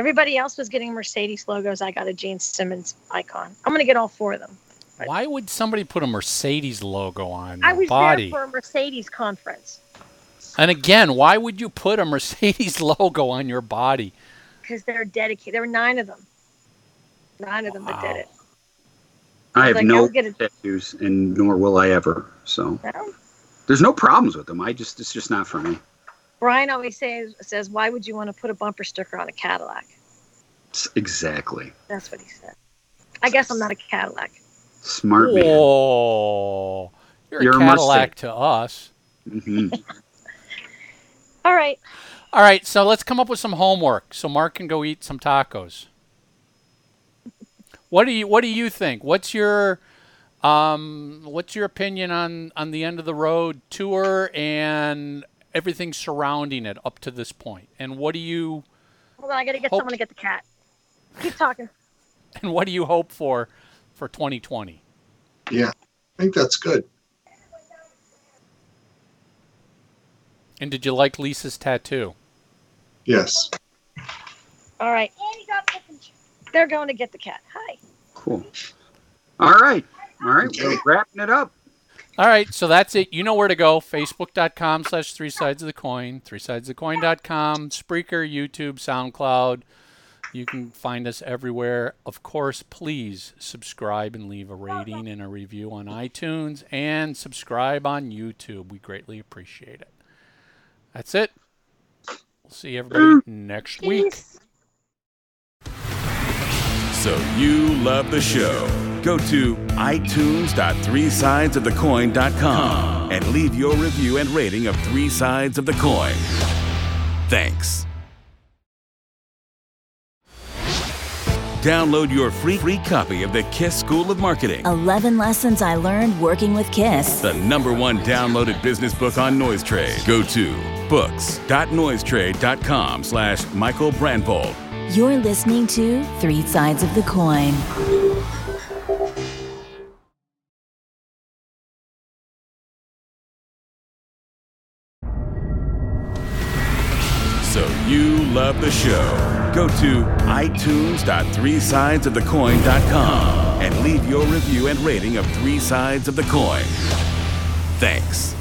Everybody else was getting Mercedes logos. I got a Gene Simmons icon. I'm gonna get all four of them. Why would somebody put a Mercedes logo on I their was body? there for a Mercedes conference And again, why would you put a Mercedes logo on your body? because they're dedicated. There were nine of them. Nine of them that did it. I have Like, I no get a- tattoos, and nor will I ever. So No? there's no problems with them. I just it's just not for me. Brian always says, says, "Why would you want to put a bumper sticker on a Cadillac?" S- Exactly. That's what he said. I guess I'm not a Cadillac. Smart man. Oh, you're, You're a a Cadillac Mustang. to us. hmm All right. All right, so let's come up with some homework so Mark can go eat some tacos. What do you What do you think? What's your um, What's your opinion on on the end of the road tour and everything surrounding it up to this point? And what do you Hold on, I gotta get Hope- someone to get the cat. Keep talking. and what do you hope for for 2020? Yeah, I think that's good. And did you like Lisa's tattoo? Yes. All right. They're going to get the cat. Hi. Cool. All right. All right. We're wrapping it up. All right, so that's it. You know where to go. Facebook.com slash three sides of the coin, three sides of the coin.com, Spreaker, YouTube, SoundCloud. You can find us everywhere. Of course, please subscribe and leave a rating and a review on iTunes and subscribe on YouTube. We greatly appreciate it. That's it. We'll see everybody next week. So you love the show. Go to itunes.threesidesofthecoin.com and leave your review and rating of Three Sides of the Coin. Thanks. Download your free free copy of the Kiss School of Marketing, 11 lessons I learned working with Kiss. the number one downloaded business book on Noise Trade. Go to books.noisetrade.com slash Michael Brandvold. You're listening to Three Sides of the Coin. So you love the show. Go to itunes.threesidesofthecoin.com and leave your review and rating of Three Sides of the Coin. Thanks.